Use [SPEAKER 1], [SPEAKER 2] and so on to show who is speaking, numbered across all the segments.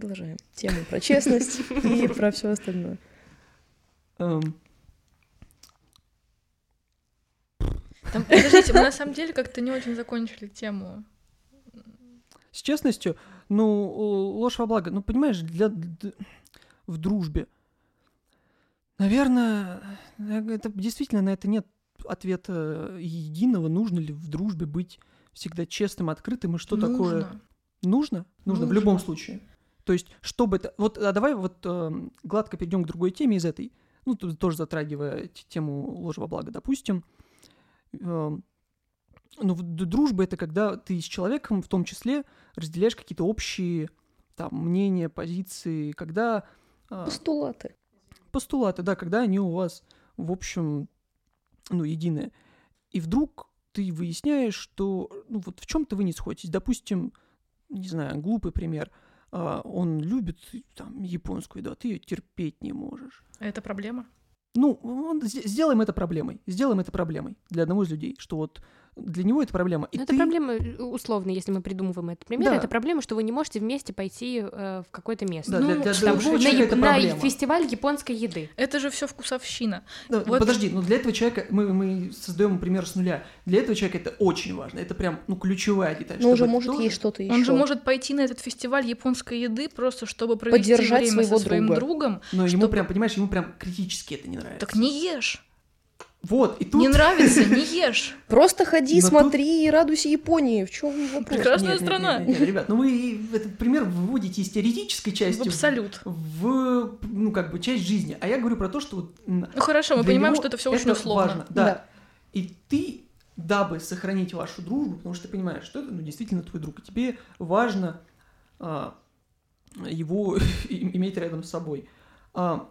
[SPEAKER 1] Продолжаем. Тему про честность и про все остальное.
[SPEAKER 2] Эм,
[SPEAKER 3] Там, подождите, мы на самом деле как-то не очень закончили тему.
[SPEAKER 2] С честностью, ну, ложь во благо. Ну, понимаешь, для, д- в дружбе. Наверное, э, это действительно на это нет ответа единого. Нужно ли в дружбе быть всегда честным, открытым и что такое
[SPEAKER 3] Нужно.
[SPEAKER 2] нужно? Нужно в
[SPEAKER 3] Нужно.
[SPEAKER 2] любом случае. То есть, чтобы это... Вот а давай вот эм, гладко перейдем к другой теме из этой. Ну, тоже затрагивая тему ложь во благо. Допустим, эм, ну, дружба это когда ты с человеком в том числе разделяешь какие-то общие там мнения, позиции, когда а,
[SPEAKER 1] Постулаты.
[SPEAKER 2] постулаты, да, когда они у вас в общем, ну, единые. И вдруг ты выясняешь, что ну, вот в чем-то вы не сходитесь. Допустим, не знаю, глупый пример. А, Он любит там японскую еду, а ты ее терпеть не можешь.
[SPEAKER 3] Это проблема?
[SPEAKER 2] Ну, сделаем это проблемой. Сделаем это проблемой для одного из людей, что вот для него это проблема. И
[SPEAKER 4] Ну,
[SPEAKER 2] ты...
[SPEAKER 4] Это проблема, э, условно, если мы придумываем этот пример,
[SPEAKER 2] Да.
[SPEAKER 4] это проблема, что вы не можете вместе пойти э, в какое-то место.
[SPEAKER 2] Да,
[SPEAKER 3] Ну,
[SPEAKER 2] для, для
[SPEAKER 3] там
[SPEAKER 2] другого
[SPEAKER 4] на,
[SPEAKER 2] это
[SPEAKER 4] на
[SPEAKER 2] проблема.
[SPEAKER 4] фестиваль японской еды.
[SPEAKER 3] Это же все вкусовщина.
[SPEAKER 2] Да,
[SPEAKER 3] Вот-
[SPEAKER 2] Подожди, но для этого человека мы, мы создаем пример с нуля. Для этого человека это очень важно. Это прям ну, ключевая деталь.
[SPEAKER 1] Но уже может
[SPEAKER 2] тоже-
[SPEAKER 1] есть что-то еще.
[SPEAKER 3] Он же может пойти на этот фестиваль японской еды просто чтобы провести
[SPEAKER 1] Поддержать
[SPEAKER 3] время
[SPEAKER 1] своего
[SPEAKER 3] со своим
[SPEAKER 1] друга.
[SPEAKER 3] другом.
[SPEAKER 2] Но ему
[SPEAKER 3] чтобы-
[SPEAKER 2] прям, понимаешь, ему прям критически это не нравится.
[SPEAKER 3] Так не ешь.
[SPEAKER 2] Вот, и тут...
[SPEAKER 3] Не нравится, не ешь.
[SPEAKER 1] Просто ходи,
[SPEAKER 2] Но тут-
[SPEAKER 1] смотри и радуйся Японии. В чем вопрос?
[SPEAKER 3] Прекрасная
[SPEAKER 2] Нет,
[SPEAKER 3] страна.
[SPEAKER 2] Нет, нет, нет, ребят, ну вы этот пример выводите из теоретической
[SPEAKER 3] В
[SPEAKER 2] части
[SPEAKER 3] абсолют.
[SPEAKER 2] в, ну, как бы, часть жизни. А я говорю про то, что вот...
[SPEAKER 3] Ну хорошо, мы понимаем, что это все очень условно.
[SPEAKER 2] важно, да. И ты, дабы сохранить вашу дружбу, потому что ты понимаешь, что это ну, действительно твой друг, и тебе важно а, его иметь рядом с собой, а,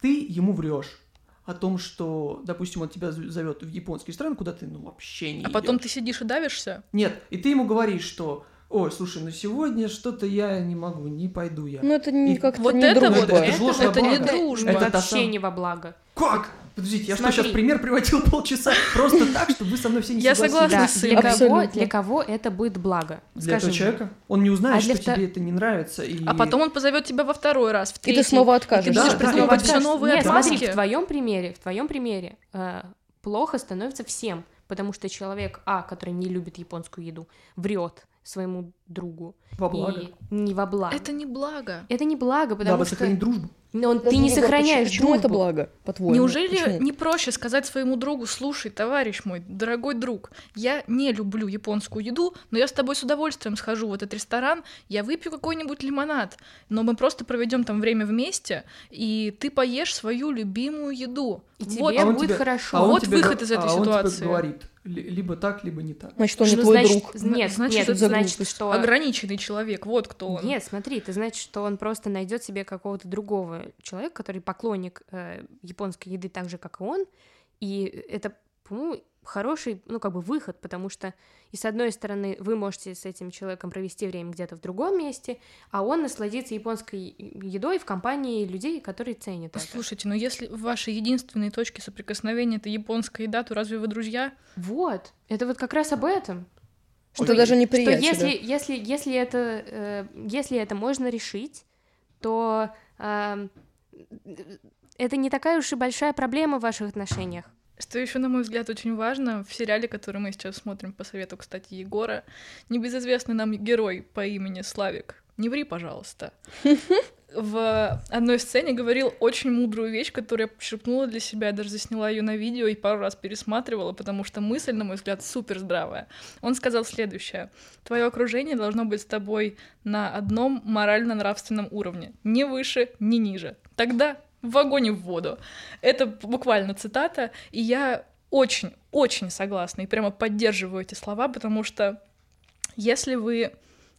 [SPEAKER 2] ты ему врешь о том, что, допустим, он тебя зовет в японский ресторан, куда ты ну вообще не
[SPEAKER 3] А потом
[SPEAKER 2] идёшь.
[SPEAKER 3] ты сидишь и давишься.
[SPEAKER 2] Нет, и ты ему говоришь, что ой, слушай, ну сегодня что-то я не могу, не пойду я.
[SPEAKER 1] Ну это не
[SPEAKER 2] И
[SPEAKER 1] как-то
[SPEAKER 3] вот
[SPEAKER 1] не
[SPEAKER 3] это
[SPEAKER 1] дружба.
[SPEAKER 3] вот,
[SPEAKER 2] Это ж ложь во
[SPEAKER 3] это не дружба.
[SPEAKER 2] Это та
[SPEAKER 4] вообще
[SPEAKER 2] сам-
[SPEAKER 4] не во благо.
[SPEAKER 2] Как? Подождите, я что,
[SPEAKER 4] Смотри.
[SPEAKER 2] сейчас пример приводил полчаса просто так, чтобы вы со мной все не
[SPEAKER 3] Я
[SPEAKER 2] согласились?
[SPEAKER 3] согласна
[SPEAKER 4] Да,
[SPEAKER 3] с
[SPEAKER 4] для, кого, для кого это будет благо?
[SPEAKER 2] Для этого человека? Он не узнает,
[SPEAKER 4] А
[SPEAKER 2] что
[SPEAKER 4] для вто-
[SPEAKER 2] тебе это не нравится. И...
[SPEAKER 3] А потом он позовет тебя во второй раз, в
[SPEAKER 1] И
[SPEAKER 3] третий.
[SPEAKER 1] ты снова
[SPEAKER 3] И
[SPEAKER 1] откажешься.
[SPEAKER 3] ты будешь
[SPEAKER 2] Да, да.
[SPEAKER 3] придумывать все новые
[SPEAKER 4] Нет, смотри, в твоем примере, в твоем примере э, плохо становится всем, потому что человек, а, который не любит японскую еду, врет своему другу.
[SPEAKER 2] Во благо.
[SPEAKER 4] И не во благо. Это,
[SPEAKER 3] Это не благо.
[SPEAKER 4] не благо, потому
[SPEAKER 2] Дабы
[SPEAKER 4] что
[SPEAKER 2] сохранить дружбу.
[SPEAKER 4] Но он- ты не
[SPEAKER 1] Егор,
[SPEAKER 4] сохраняешь
[SPEAKER 1] почему, почему это благо, по-твоему?
[SPEAKER 3] Неужели
[SPEAKER 1] Почему?
[SPEAKER 3] не проще сказать своему другу, слушай, товарищ мой, дорогой друг, я не люблю японскую еду, но я с тобой с удовольствием схожу в этот ресторан, я выпью какой-нибудь лимонад, но мы просто проведем там время вместе, и ты поешь свою любимую еду.
[SPEAKER 4] И
[SPEAKER 3] вот,
[SPEAKER 4] тебе
[SPEAKER 2] А
[SPEAKER 4] будет
[SPEAKER 2] тебе-
[SPEAKER 4] хорошо.
[SPEAKER 2] а он
[SPEAKER 3] Вот
[SPEAKER 2] тебе
[SPEAKER 3] выход из этой
[SPEAKER 2] а он тебе
[SPEAKER 3] ситуации.
[SPEAKER 2] говорит, ли- либо так, либо не так.
[SPEAKER 1] Значит, он не
[SPEAKER 4] Ну,
[SPEAKER 1] твой
[SPEAKER 4] значит,
[SPEAKER 1] друг.
[SPEAKER 4] Нет,
[SPEAKER 3] Значит,
[SPEAKER 4] нет,
[SPEAKER 3] это
[SPEAKER 4] значит, что...
[SPEAKER 3] ограниченный человек, вот кто он.
[SPEAKER 4] Нет, смотри, ты значит, что он просто найдет себе какого-то другого человека, который поклонник э, японской еды так же, как и он, и это, по-моему, хороший, ну, как бы выход, потому что, и с одной стороны, вы можете с этим человеком провести время где-то в другом месте, а он насладится японской едой в компании людей, которые ценят это.
[SPEAKER 3] Слушайте, ну если ваши единственные точки соприкосновения это японская еда, то разве вы друзья?
[SPEAKER 4] Вот, это вот как раз об этом.
[SPEAKER 1] Это даже не
[SPEAKER 4] Что если,
[SPEAKER 1] да.
[SPEAKER 4] если, если, это, э, если это можно решить, то эм, это не такая уж и большая проблема в ваших отношениях.
[SPEAKER 3] Что еще, на мой взгляд, очень важно в сериале, который мы сейчас смотрим по совету, кстати, Егора, небезызвестный нам герой по имени Славик. Не ври, пожалуйста. В одной сцене говорил очень мудрую вещь, которую я почерпнула для себя, я даже засняла ее на видео и пару раз пересматривала, потому что мысль, на мой взгляд, супер здравая. Он сказал следующее. Твое окружение должно быть с тобой на одном морально-нравственном уровне, не выше, не ниже. Тогда в вагоне в воду. Это буквально цитата, и я очень-очень согласна и прямо поддерживаю эти слова, потому что если вы...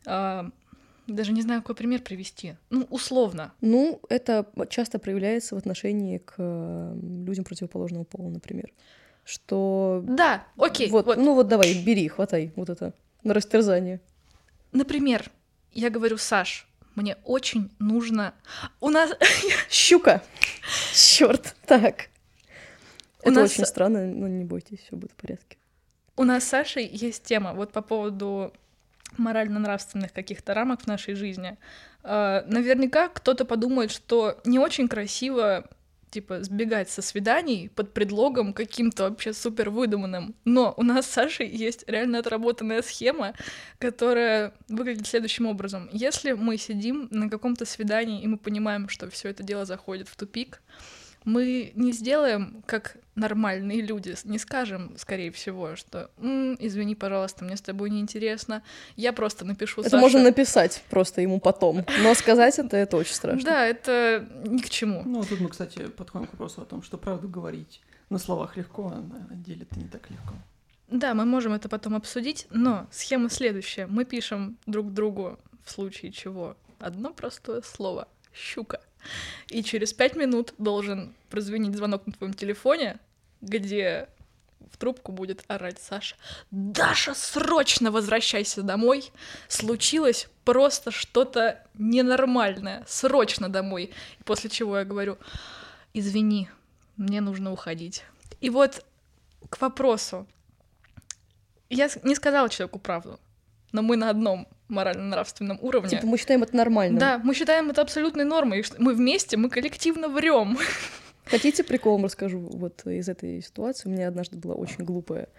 [SPEAKER 3] а, даже не знаю, какой пример привести. Ну, условно.
[SPEAKER 1] Ну, это часто проявляется в отношении к людям противоположного пола, например. Что...
[SPEAKER 3] Да, окей.
[SPEAKER 1] вот,
[SPEAKER 3] вот.
[SPEAKER 1] Ну вот давай, бери, хватай вот это на растерзание.
[SPEAKER 3] Например, я говорю, Саш, мне очень нужно... У нас...
[SPEAKER 1] Щука! Черт, так.
[SPEAKER 3] У
[SPEAKER 1] Это
[SPEAKER 3] нас-
[SPEAKER 1] очень странно, но не бойтесь, все будет в порядке.
[SPEAKER 3] У нас с Сашей есть тема вот по поводу морально-нравственных каких-то рамок в нашей жизни. А, наверняка кто-то подумает, что не очень красиво типа, сбегать со свиданий под предлогом каким-то вообще супер выдуманным. Но у нас с Сашей есть реально отработанная схема, которая выглядит следующим образом. Если мы сидим на каком-то свидании, и мы понимаем, что все это дело заходит в тупик, мы не сделаем как нормальные люди, не скажем, скорее всего, что «М, извини, пожалуйста, мне с тобой неинтересно, я просто напишу
[SPEAKER 1] Это
[SPEAKER 3] Саше».
[SPEAKER 1] можно написать просто ему потом. Но сказать это, это очень страшно.
[SPEAKER 3] Да, это ни к чему.
[SPEAKER 2] Ну, тут мы, кстати, подходим к вопросу о том, что правду говорить на словах легко, а на деле это не так легко.
[SPEAKER 3] Да, мы можем это потом обсудить, но схема следующая. Мы пишем друг другу в случае чего одно простое слово — «щука». И через пять минут должен прозвенить звонок на твоем телефоне, где в трубку будет орать Саша. «Даша, срочно возвращайся домой! Случилось просто что-то ненормальное! Срочно домой!» После чего я говорю, «Извини, мне нужно уходить». И вот к вопросу. Я не сказала человеку правду, но мы на одном морально-нравственном уровне.
[SPEAKER 1] Типа мы считаем это нормальным.
[SPEAKER 3] Да, мы считаем это абсолютной нормой. Мы вместе, мы коллективно врем.
[SPEAKER 1] Хотите прикол вам расскажу вот из этой ситуации? У меня однажды была очень глупая,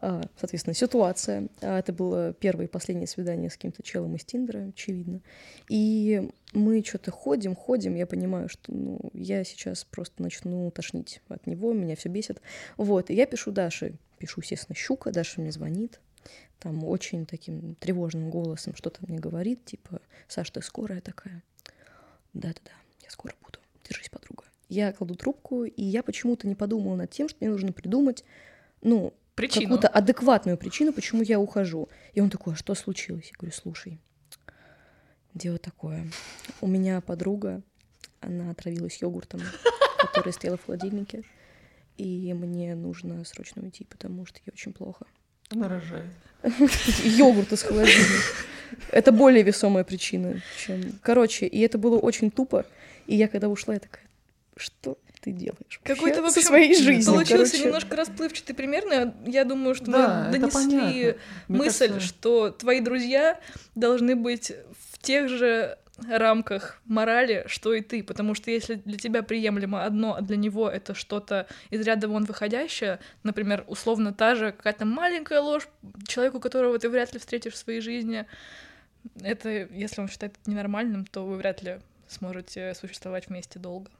[SPEAKER 1] а, соответственно, ситуация. А, Это было первое и последнее свидание с каким-то челом из Тиндера, очевидно. И мы что-то ходим, ходим, я понимаю, что ну, я сейчас просто начну тошнить от него, меня все бесит. Вот, и я пишу Даше, пишу, естественно, щука, Даша мне звонит, там очень таким тревожным голосом что-то мне говорит, типа, Саш, ты скорая такая? Да-да-да, я скоро буду. Держись, подруга. Я кладу трубку, и я почему-то не подумала над тем, что мне нужно придумать, ну,
[SPEAKER 3] Причину.
[SPEAKER 1] какую-то адекватную причину, почему я ухожу. И он такой, а что случилось? Я говорю, слушай, дело такое. У меня подруга, она отравилась йогуртом, который стоял в холодильнике, и мне нужно срочно уйти, потому что ей очень плохо.
[SPEAKER 2] Она рожает.
[SPEAKER 1] Йогурт из холодильника. Это более весомая причина, чем... Короче, и это было очень тупо. И я когда ушла, я такая, что ты делаешь?
[SPEAKER 3] Какой-то, в
[SPEAKER 1] вообще со своей жизнью?
[SPEAKER 3] Получился
[SPEAKER 1] короче.
[SPEAKER 3] немножко расплывчатый примерно. Я думаю, что
[SPEAKER 2] Да,
[SPEAKER 3] мы донесли мысль,
[SPEAKER 2] кажется-
[SPEAKER 3] что твои друзья должны быть в тех же рамках морали, что и ты, потому что если для тебя приемлемо одно, а для него это что-то из ряда вон выходящее, например, условно та же какая-то маленькая ложь человеку, которого ты вряд ли встретишь в своей жизни, это, если он считает это ненормальным, то вы вряд ли сможете существовать вместе долго.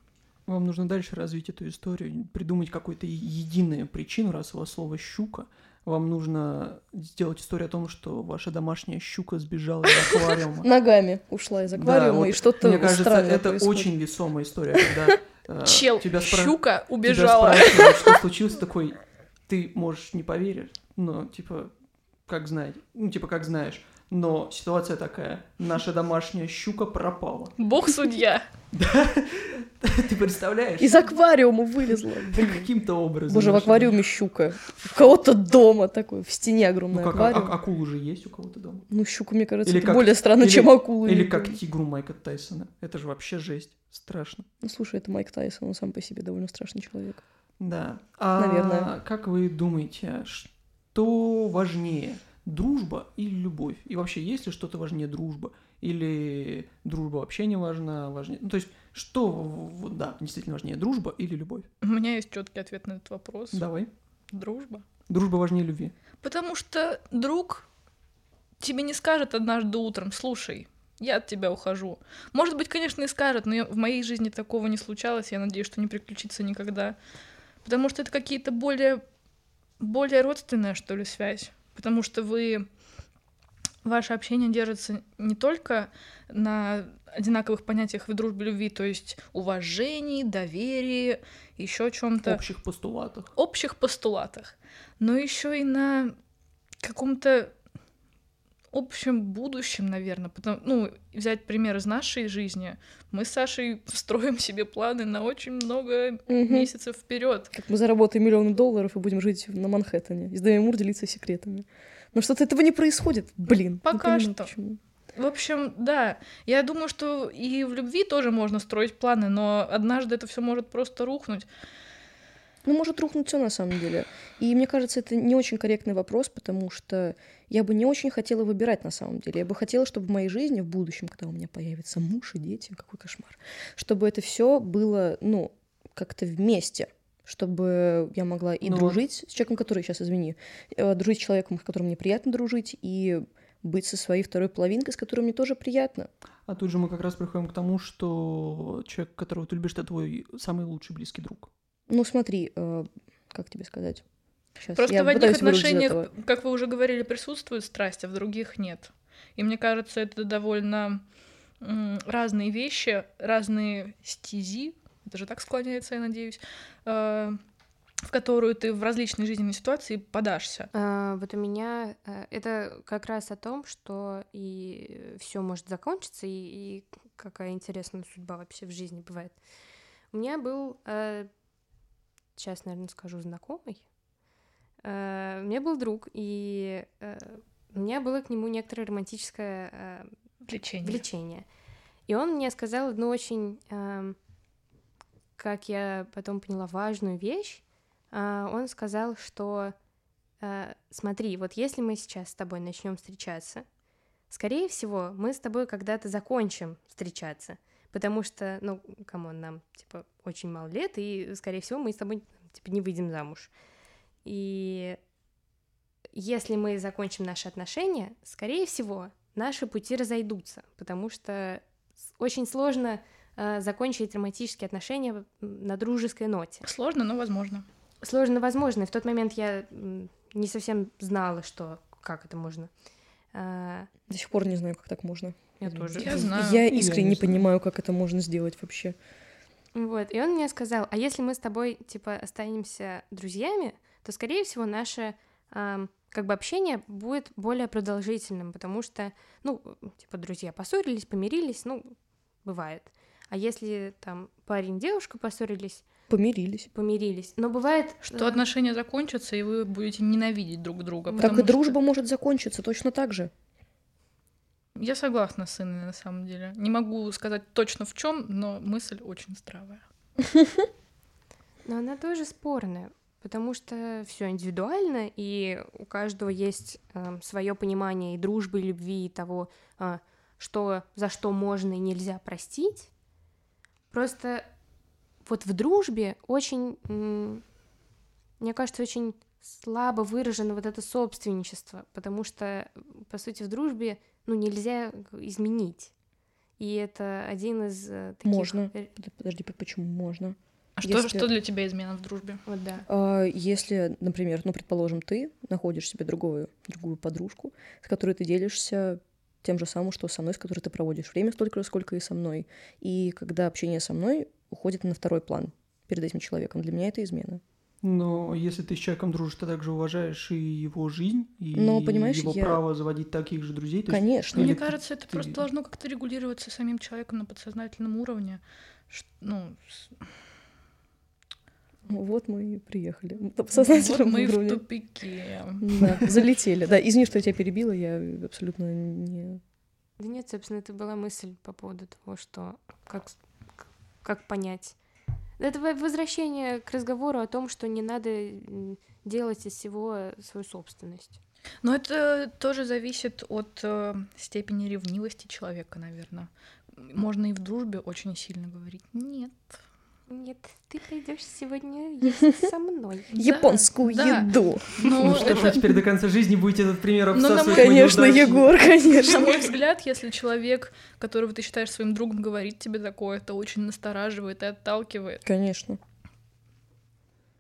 [SPEAKER 2] Вам нужно дальше развить эту историю, придумать какую-то единую причину, раз у вас слово «щука». Вам нужно сделать историю о том, что ваша домашняя щука сбежала из аквариума.
[SPEAKER 1] Ногами ушла из аквариума, и что-то
[SPEAKER 2] Мне кажется, это очень весомая история, когда э,
[SPEAKER 3] Чел, щука убежала.
[SPEAKER 2] что случилось, такой, ты можешь не поверишь, но, типа, как знаешь, ну, типа, как знаешь, но ситуация такая, наша домашняя щука пропала.
[SPEAKER 3] Бог судья.
[SPEAKER 2] Ты представляешь?
[SPEAKER 1] Из аквариума вылезла.
[SPEAKER 2] Каким-то образом.
[SPEAKER 1] Боже, в аквариуме щука. У кого-то дома такой, в стене
[SPEAKER 2] Ну
[SPEAKER 1] огромный
[SPEAKER 2] как, а-
[SPEAKER 1] аквариум.
[SPEAKER 2] а- акул уже есть у кого-то дома?
[SPEAKER 1] Ну, щука, мне кажется,
[SPEAKER 2] Или
[SPEAKER 1] это
[SPEAKER 2] как-
[SPEAKER 1] более странно,
[SPEAKER 2] или-
[SPEAKER 1] чем акула.
[SPEAKER 2] Или как тигру Майка Тайсона. Это же вообще жесть. Страшно.
[SPEAKER 1] Ну, слушай, это Майк Тайсон, он сам по себе довольно страшный человек.
[SPEAKER 2] Да. А
[SPEAKER 1] Наверное.
[SPEAKER 2] как вы думаете, что важнее, дружба или любовь? И вообще, есть ли что-то важнее дружба? Или дружба вообще не важна? Важнее... Ну, то есть, что, вот, да, действительно важнее, дружба или любовь?
[SPEAKER 3] У меня есть четкий ответ на этот вопрос.
[SPEAKER 2] Давай.
[SPEAKER 3] Дружба.
[SPEAKER 2] Дружба важнее любви.
[SPEAKER 3] Потому что друг тебе не скажет однажды утром, слушай, я от тебя ухожу. Может быть, конечно, и скажет, но в моей жизни такого не случалось, я надеюсь, что не приключится никогда. Потому что это какие-то более, более родственная, что ли, связь. Потому что вы... Ваше общение держится не только на одинаковых понятиях в дружбе любви, то есть уважении, доверии, еще чем-то
[SPEAKER 2] общих постулатах.
[SPEAKER 3] общих постулатах, но еще и на каком-то общем будущем, наверное. Потому, ну, взять пример из нашей жизни. Мы с Сашей строим себе планы на очень много
[SPEAKER 1] Мгм.
[SPEAKER 3] месяцев вперед.
[SPEAKER 1] Как мы заработаем миллионы долларов и будем жить на Манхэттене. И с Деми Мур делиться секретами. Но что-то этого не происходит. Блин. не
[SPEAKER 3] Пока что.
[SPEAKER 1] почему.
[SPEAKER 3] В общем, да, я думаю, что и в любви тоже можно строить планы, но однажды это все может просто рухнуть.
[SPEAKER 1] Ну, может рухнуть все на самом деле. И мне кажется, это не очень корректный вопрос, потому что я бы не очень хотела выбирать на самом деле. Я бы хотела, чтобы в моей жизни в будущем, когда у меня появится муж и дети, какой кошмар, чтобы это все было, ну, как-то вместе чтобы я могла и
[SPEAKER 2] Ну.
[SPEAKER 1] дружить с человеком, который, сейчас извини, э, дружить с человеком, с которым мне приятно дружить, и быть со своей второй половинкой, с которой мне тоже приятно.
[SPEAKER 2] А тут же мы как раз приходим к тому, что человек, которого ты любишь, это твой самый лучший близкий друг.
[SPEAKER 1] Ну, смотри, э, как тебе сказать? Сейчас,
[SPEAKER 3] Просто
[SPEAKER 1] я
[SPEAKER 3] в одних отношениях, как вы уже говорили, присутствует страсть, а в других нет. И мне кажется, это довольно разные вещи, разные стези, это же так склоняется, я надеюсь, э, в которую ты в различной жизненной ситуации подашься.
[SPEAKER 4] А, вот у меня а, это как раз о том, что и все может закончиться, и, и какая интересная судьба вообще в жизни бывает. У меня был, сейчас, наверное, скажу, знакомый. А, У меня был друг, и э, у меня было к нему некоторое романтическое э,
[SPEAKER 3] Влечение.
[SPEAKER 4] влечение. И он мне сказал одну очень, эм, как я потом поняла, важную вещь. Он сказал, что смотри, вот если мы сейчас с тобой начнем встречаться, скорее всего, мы с тобой когда-то закончим встречаться, потому что, ну, come on, нам, типа, очень мало лет, и, скорее всего, мы с тобой, типа, не выйдем замуж. И если мы закончим наши отношения, скорее всего, наши пути разойдутся, потому что очень сложно э, закончить романтические отношения на дружеской ноте.
[SPEAKER 3] Сложно, но возможно.
[SPEAKER 4] Сложно, возможно. И в тот момент я не совсем знала, что как это можно. А,
[SPEAKER 1] До сих пор не знаю, как так можно.
[SPEAKER 4] Я тоже.
[SPEAKER 3] Я знаю.
[SPEAKER 1] Я искренне
[SPEAKER 2] не
[SPEAKER 1] понимаю, как это можно сделать вообще.
[SPEAKER 4] Вот, и он мне сказал, а если мы с тобой, типа, останемся друзьями, то, скорее всего, наше, ам, как бы, общение будет более продолжительным, потому что, ну, типа, друзья поссорились, помирились, ну, бывает. А если, там, парень и девушка поссорились,
[SPEAKER 1] Помирились.
[SPEAKER 4] помирились, но бывает...
[SPEAKER 3] Что
[SPEAKER 4] э,
[SPEAKER 3] отношения закончатся, и вы будете ненавидеть друг друга.
[SPEAKER 1] Так и
[SPEAKER 3] что-
[SPEAKER 1] дружба может закончиться точно так же.
[SPEAKER 3] Я согласна с Инной, на самом деле. Не могу сказать точно в чем, но мысль очень здравая.
[SPEAKER 4] Но она тоже спорная, потому что все индивидуально, и у каждого есть свое понимание и дружбы, и любви, и того, а, что за что можно и нельзя простить. Просто вот в дружбе очень, мне кажется, очень слабо выражено вот это собственничество, потому что, по сути, в дружбе, ну, нельзя изменить. И это один из э, таких...
[SPEAKER 1] Можно. Под- Подожди, по- почему можно?
[SPEAKER 3] А что,
[SPEAKER 1] Если-
[SPEAKER 3] что для тебя измена в дружбе?
[SPEAKER 4] Вот да.
[SPEAKER 1] А, Если, например, ну, предположим, ты находишь себе другую, другую подружку, с которой ты делишься тем же самым, что со мной, с которой ты проводишь время столько же, сколько и со мной. И когда общение со мной уходит на второй план перед этим человеком, для меня это измена.
[SPEAKER 2] Но если ты с человеком дружишь, ты также уважаешь и его жизнь, и
[SPEAKER 1] Но, понимаешь,
[SPEAKER 2] его
[SPEAKER 1] я-
[SPEAKER 2] право заводить таких же друзей. То есть
[SPEAKER 1] Конечно.
[SPEAKER 2] Или
[SPEAKER 3] Мне
[SPEAKER 2] ты-
[SPEAKER 3] кажется, это
[SPEAKER 2] ты-
[SPEAKER 3] просто должно как-то регулироваться самим человеком на подсознательном уровне. Ну, с-
[SPEAKER 1] Вот мы и приехали. В
[SPEAKER 3] вот
[SPEAKER 1] сознательном
[SPEAKER 3] мы в
[SPEAKER 1] уровне.
[SPEAKER 3] тупике.
[SPEAKER 1] Да, залетели. Да, извини, что я тебя перебила, я абсолютно не...
[SPEAKER 4] Да нет, собственно, это была мысль по поводу того, что как, как понять. Это во- возвращение к разговору о том, что не надо делать из всего свою собственность.
[SPEAKER 3] Но это тоже зависит от э, степени ревнивости человека, наверное. Можно и в дружбе очень сильно говорить. Нет.
[SPEAKER 4] Нет, ты пойдешь сегодня есть со мной.
[SPEAKER 1] Японскую
[SPEAKER 3] да.
[SPEAKER 1] еду.
[SPEAKER 3] Ну,
[SPEAKER 2] Ну что ж, вы
[SPEAKER 3] это,
[SPEAKER 2] теперь до конца жизни будете этот пример
[SPEAKER 3] Ну, на
[SPEAKER 2] обсасывать мои
[SPEAKER 1] Конечно. Егор,
[SPEAKER 3] на
[SPEAKER 1] конечно.
[SPEAKER 3] мой взгляд, если человек, которого ты считаешь своим другом, говорит тебе такое, это очень настораживает и отталкивает.
[SPEAKER 1] Конечно.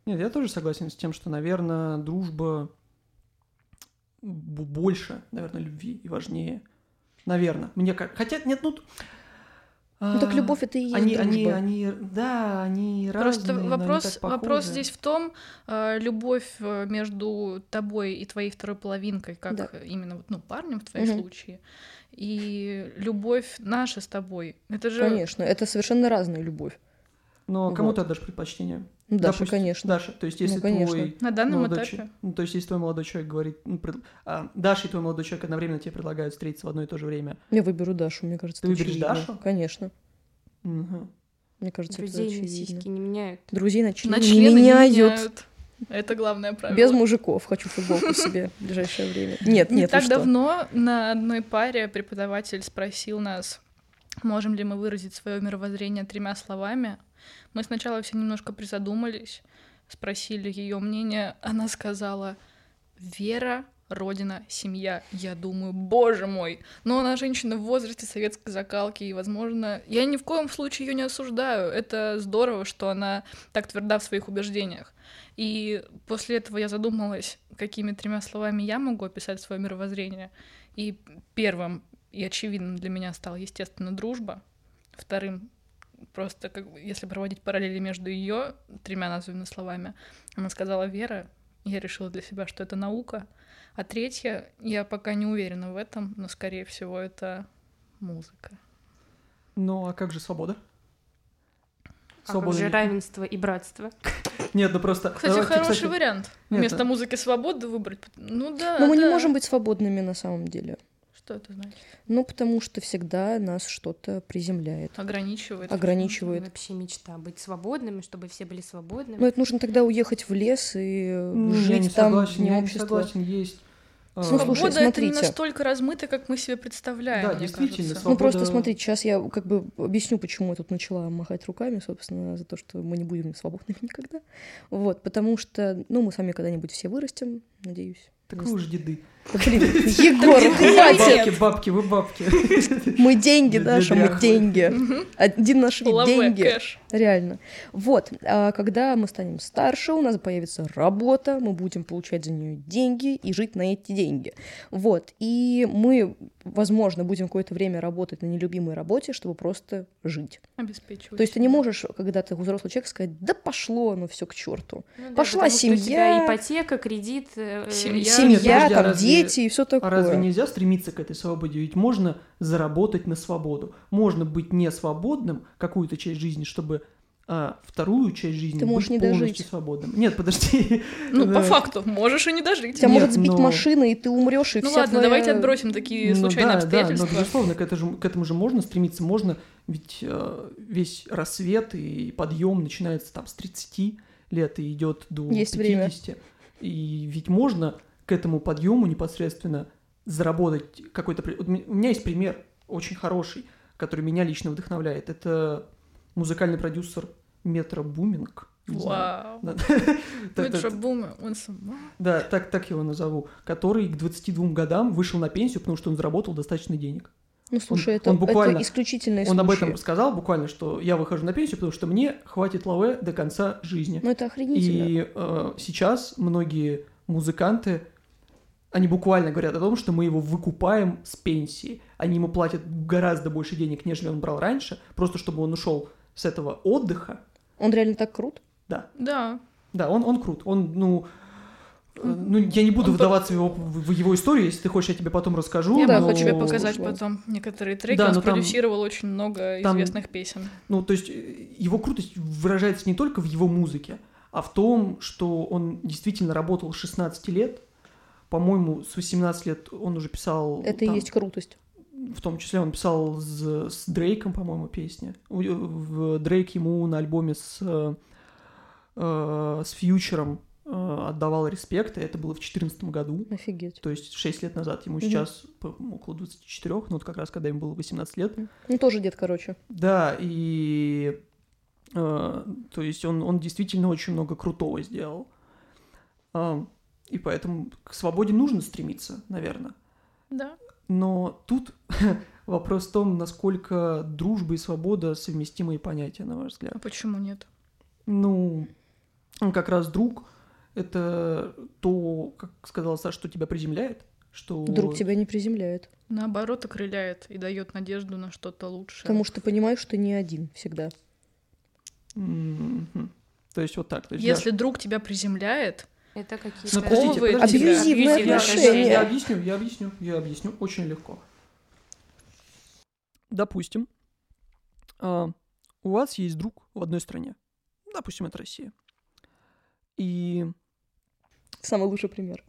[SPEAKER 2] Нет, я тоже согласен с тем, что, наверное, дружба больше, наверное, любви и важнее. Наверное. Мне как... Хотя, нет, ну...
[SPEAKER 1] Ну так
[SPEAKER 2] а,
[SPEAKER 1] любовь это и есть
[SPEAKER 2] Они, они,
[SPEAKER 1] дружба.
[SPEAKER 2] они, да, они
[SPEAKER 3] Просто
[SPEAKER 2] разные, но они
[SPEAKER 3] вопрос, вопрос здесь в том, э, любовь э, между тобой и твоей второй половинкой, как
[SPEAKER 1] Да.
[SPEAKER 3] именно вот, ну, парнем в твоем
[SPEAKER 1] Мгм.
[SPEAKER 3] случае, и любовь наша с тобой. Это же
[SPEAKER 1] Конечно, это совершенно разная любовь.
[SPEAKER 2] Но кому
[SPEAKER 1] Вот.
[SPEAKER 2] ты отдашь предпочтение?
[SPEAKER 1] Ну, Даша,
[SPEAKER 2] Допустим,
[SPEAKER 1] конечно.
[SPEAKER 2] Даша, то есть если
[SPEAKER 1] Ну, конечно.
[SPEAKER 2] твой
[SPEAKER 3] на данном
[SPEAKER 2] молодой
[SPEAKER 3] этапе.
[SPEAKER 2] чел- ну, то есть если твой молодой человек говорит, ну, пред- а, Даша и твой молодой человек одновременно тебе предлагают встретиться в одно и то же время,
[SPEAKER 1] Я выберу Дашу, мне кажется,
[SPEAKER 2] Ты
[SPEAKER 1] это
[SPEAKER 2] выберешь
[SPEAKER 1] очевидно.
[SPEAKER 2] Дашу?
[SPEAKER 1] Конечно.
[SPEAKER 2] Мгм.
[SPEAKER 1] Мне кажется, это
[SPEAKER 4] Друзей на
[SPEAKER 1] очевидно.
[SPEAKER 4] сиськи не меняют.
[SPEAKER 1] Друзей на члены
[SPEAKER 3] На
[SPEAKER 1] не
[SPEAKER 3] члены не
[SPEAKER 1] меняют.
[SPEAKER 3] меняют. Это главное правило.
[SPEAKER 1] Без мужиков хочу футболку себе в ближайшее время. Нет,
[SPEAKER 3] Не
[SPEAKER 1] нет, вы
[SPEAKER 3] так давно на одной паре преподаватель спросил нас, можем ли мы выразить свое мировоззрение тремя словами. Мы сначала все немножко призадумались, спросили ее мнение. Она сказала «Вера, Родина, семья». Я думаю, боже мой, но она женщина в возрасте советской закалки, и, возможно, я ни в коем случае ее не осуждаю. Это здорово, что она так тверда в своих убеждениях. И после этого я задумалась, какими тремя словами я могу описать свое мировоззрение. И первым и очевидным для меня стала, естественно, дружба. Вторым просто, как, бы, если проводить параллели между ее тремя названными словами, она сказала вера, я решила для себя, что это наука. А третье, я пока не уверена в этом, но, скорее всего, это музыка.
[SPEAKER 2] Ну, а как же свобода?
[SPEAKER 4] А как же равенство и братство?
[SPEAKER 2] Нет, ну просто...
[SPEAKER 3] Кстати,
[SPEAKER 2] давайте,
[SPEAKER 3] хороший
[SPEAKER 2] кстати,
[SPEAKER 3] вариант.
[SPEAKER 2] Нет,
[SPEAKER 3] Вместо
[SPEAKER 2] да.
[SPEAKER 3] музыки свободы выбрать. Ну да.
[SPEAKER 1] Но мы не можем быть свободными на самом деле.
[SPEAKER 3] Что это значит?
[SPEAKER 1] Ну, потому что всегда нас что-то приземляет,
[SPEAKER 3] Ограничивает.
[SPEAKER 1] ограничивает.
[SPEAKER 4] Вообще мечта быть свободными, чтобы все были свободными.
[SPEAKER 1] Но это нужно тогда уехать в лес и
[SPEAKER 2] Ну, я
[SPEAKER 1] жить
[SPEAKER 2] не
[SPEAKER 1] там
[SPEAKER 2] согласен,
[SPEAKER 1] вне
[SPEAKER 2] я не
[SPEAKER 1] общества.
[SPEAKER 2] согласен, есть... а,
[SPEAKER 1] Ну, слушай,
[SPEAKER 3] Свобода это не
[SPEAKER 1] смотрите.
[SPEAKER 3] настолько размыто, как мы себе представляем.
[SPEAKER 2] Да,
[SPEAKER 3] мне
[SPEAKER 2] действительно,
[SPEAKER 3] кажется.
[SPEAKER 1] Ну, просто
[SPEAKER 2] Свобода-
[SPEAKER 1] смотрите, сейчас я как бы объясню, почему я тут начала махать руками, собственно, за то, что мы не будем свободными никогда. Вот, потому что, ну, мы сами когда-нибудь все вырастем, надеюсь.
[SPEAKER 2] Так вы уже деды.
[SPEAKER 1] Блин, Егор, хватит!
[SPEAKER 2] Бабки, бабки, вы бабки.
[SPEAKER 1] Мы деньги, Даша, мы деньги. Один наш деньги. Реально. Вот, а когда мы станем старше, у нас появится работа, мы будем получать за нее деньги и жить на эти деньги. Вот, и мы, возможно, будем какое-то время работать на нелюбимой работе, чтобы просто жить.
[SPEAKER 3] Обеспечивать.
[SPEAKER 1] То есть ты не можешь, когда ты взрослый человек, сказать, да пошло оно все к черту.
[SPEAKER 4] Ну
[SPEAKER 1] пошла семья.
[SPEAKER 4] ипотека, кредит, э,
[SPEAKER 3] Семья.
[SPEAKER 1] Семья,
[SPEAKER 2] а
[SPEAKER 1] там
[SPEAKER 2] разве-
[SPEAKER 1] дети и все
[SPEAKER 2] А
[SPEAKER 1] такое.
[SPEAKER 2] разве нельзя стремиться к этой свободе? Ведь можно заработать на свободу. Можно быть не свободным какую-то часть жизни, чтобы а, вторую часть жизни
[SPEAKER 1] Ты можешь
[SPEAKER 2] быть
[SPEAKER 1] не
[SPEAKER 2] полностью
[SPEAKER 1] дожить.
[SPEAKER 2] свободным. Нет, подожди.
[SPEAKER 3] Ну,
[SPEAKER 2] Да.
[SPEAKER 3] по факту, можешь и не дожить.
[SPEAKER 1] Тебя
[SPEAKER 2] Нет,
[SPEAKER 1] может сбить
[SPEAKER 2] но-
[SPEAKER 1] машина, и ты умрешь, и
[SPEAKER 3] Ну ладно,
[SPEAKER 1] твоя-
[SPEAKER 3] давайте отбросим такие
[SPEAKER 2] Ну
[SPEAKER 3] случайные
[SPEAKER 2] да, Да,
[SPEAKER 3] обстоятельства.
[SPEAKER 2] но, безусловно, к, это же- к этому же можно стремиться. Можно, ведь э, весь рассвет и подъем начинается там с 30 лет и идет до
[SPEAKER 1] Есть время.
[SPEAKER 2] 50. И ведь можно к этому подъему непосредственно заработать какой-то... У меня- есть пример очень хороший, который меня лично вдохновляет. Это музыкальный продюсер Метро Буминг.
[SPEAKER 3] Вау. Метро Бумер, он сама.
[SPEAKER 2] Да, так, так его назову. Который к 22 годам вышел на пенсию, потому что он заработал достаточно денег.
[SPEAKER 1] Ну, слушай,
[SPEAKER 2] Он-
[SPEAKER 1] это,
[SPEAKER 2] он буквально-
[SPEAKER 1] это исключительные
[SPEAKER 2] Он об этом сказал буквально, что я выхожу на пенсию, потому что мне хватит лаве до конца жизни.
[SPEAKER 1] Ну, это охренительно.
[SPEAKER 2] И э, сейчас многие музыканты, они буквально говорят о том, что мы его выкупаем с пенсии. Они ему платят гораздо больше денег, нежели он брал раньше, просто чтобы он ушел с этого отдыха.
[SPEAKER 1] Он реально так крут?
[SPEAKER 2] Да,
[SPEAKER 3] Да.
[SPEAKER 2] да, он, он крут. Он, ну, э, ну, я не буду
[SPEAKER 3] Он по-
[SPEAKER 2] вдаваться в его, в его историю, если ты хочешь, я тебе потом расскажу.
[SPEAKER 3] Я
[SPEAKER 2] но-
[SPEAKER 3] тебе показать
[SPEAKER 1] Слушай.
[SPEAKER 3] потом некоторые треки.
[SPEAKER 2] Да,
[SPEAKER 3] он
[SPEAKER 2] но там-
[SPEAKER 3] спродюсировал очень много
[SPEAKER 2] там-
[SPEAKER 3] известных песен.
[SPEAKER 2] Ну, то есть э, его крутость выражается не только в его музыке, а в том, что он действительно работал с 16 лет. По-моему, с 18 лет он уже писал...
[SPEAKER 1] Это и
[SPEAKER 2] там,
[SPEAKER 1] есть крутость.
[SPEAKER 2] В том числе он писал с, с Дрейком, по-моему, песни. Э, в- Дрейк ему на альбоме с, э, э, с Фьючером э, отдавал респект, и это было в 2014 году.
[SPEAKER 1] Офигеть.
[SPEAKER 2] То есть 6 лет назад. Ему
[SPEAKER 1] Мгм.
[SPEAKER 2] сейчас около 24, ну вот как раз когда ему было 18 лет.
[SPEAKER 1] Ну, тоже дед, короче.
[SPEAKER 2] Да, и э, то есть он, он действительно очень много крутого сделал. А, и поэтому к свободе нужно стремиться, наверное.
[SPEAKER 3] Да.
[SPEAKER 2] Но тут вопрос в том, насколько дружба и свобода совместимые понятия, на ваш взгляд.
[SPEAKER 3] А почему нет?
[SPEAKER 2] Ну, он как раз друг — это то, как сказал Саша, что тебя приземляет, что...
[SPEAKER 1] Друг тебя не приземляет.
[SPEAKER 3] Наоборот, окрыляет и дает надежду на что-то лучшее.
[SPEAKER 1] Потому что ты понимаешь, что не один всегда.
[SPEAKER 2] Мгм. То есть вот так. То есть.
[SPEAKER 3] Если друг тебя приземляет,
[SPEAKER 4] Это какие-то...
[SPEAKER 2] подождите, подождите.
[SPEAKER 1] Абьюзивные
[SPEAKER 4] Абьюзивные
[SPEAKER 2] Я-
[SPEAKER 1] отношения.
[SPEAKER 2] Я, объясню, я объясню, я объясню очень легко. Допустим, а, у вас есть друг в одной стране. Допустим, это Россия. И
[SPEAKER 1] Самый лучший пример.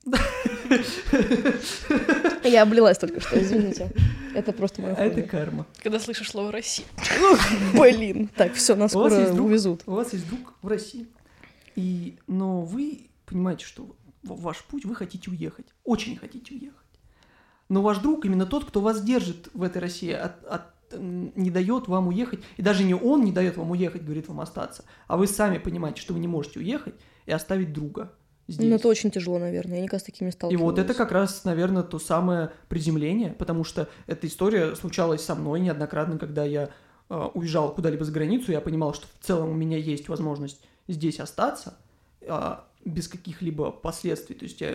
[SPEAKER 1] Я облилась только что, извините. Это просто мое
[SPEAKER 2] А это карма.
[SPEAKER 3] Когда слышишь слово «Россия».
[SPEAKER 1] Блин. Так, все, нас скоро увезут.
[SPEAKER 2] У вас есть друг в России. И, но вы понимаете, что ваш путь вы хотите уехать. Очень хотите уехать. Но ваш друг именно тот, кто вас держит в этой России, от, от- не дает вам уехать. И даже не он не дает вам уехать, говорит вам остаться. А вы сами понимаете, что вы не можете уехать и оставить друга здесь.
[SPEAKER 1] Ну, это очень тяжело, наверное. Я никогда с такими не
[SPEAKER 2] И
[SPEAKER 1] сталкивалась.
[SPEAKER 2] вот это как раз, наверное, то самое приземление, потому что эта история случалась со мной неоднократно, когда я э, уезжал куда-либо за границу, я понимал, что в целом у меня есть возможность здесь остаться э, без каких-либо последствий. То есть я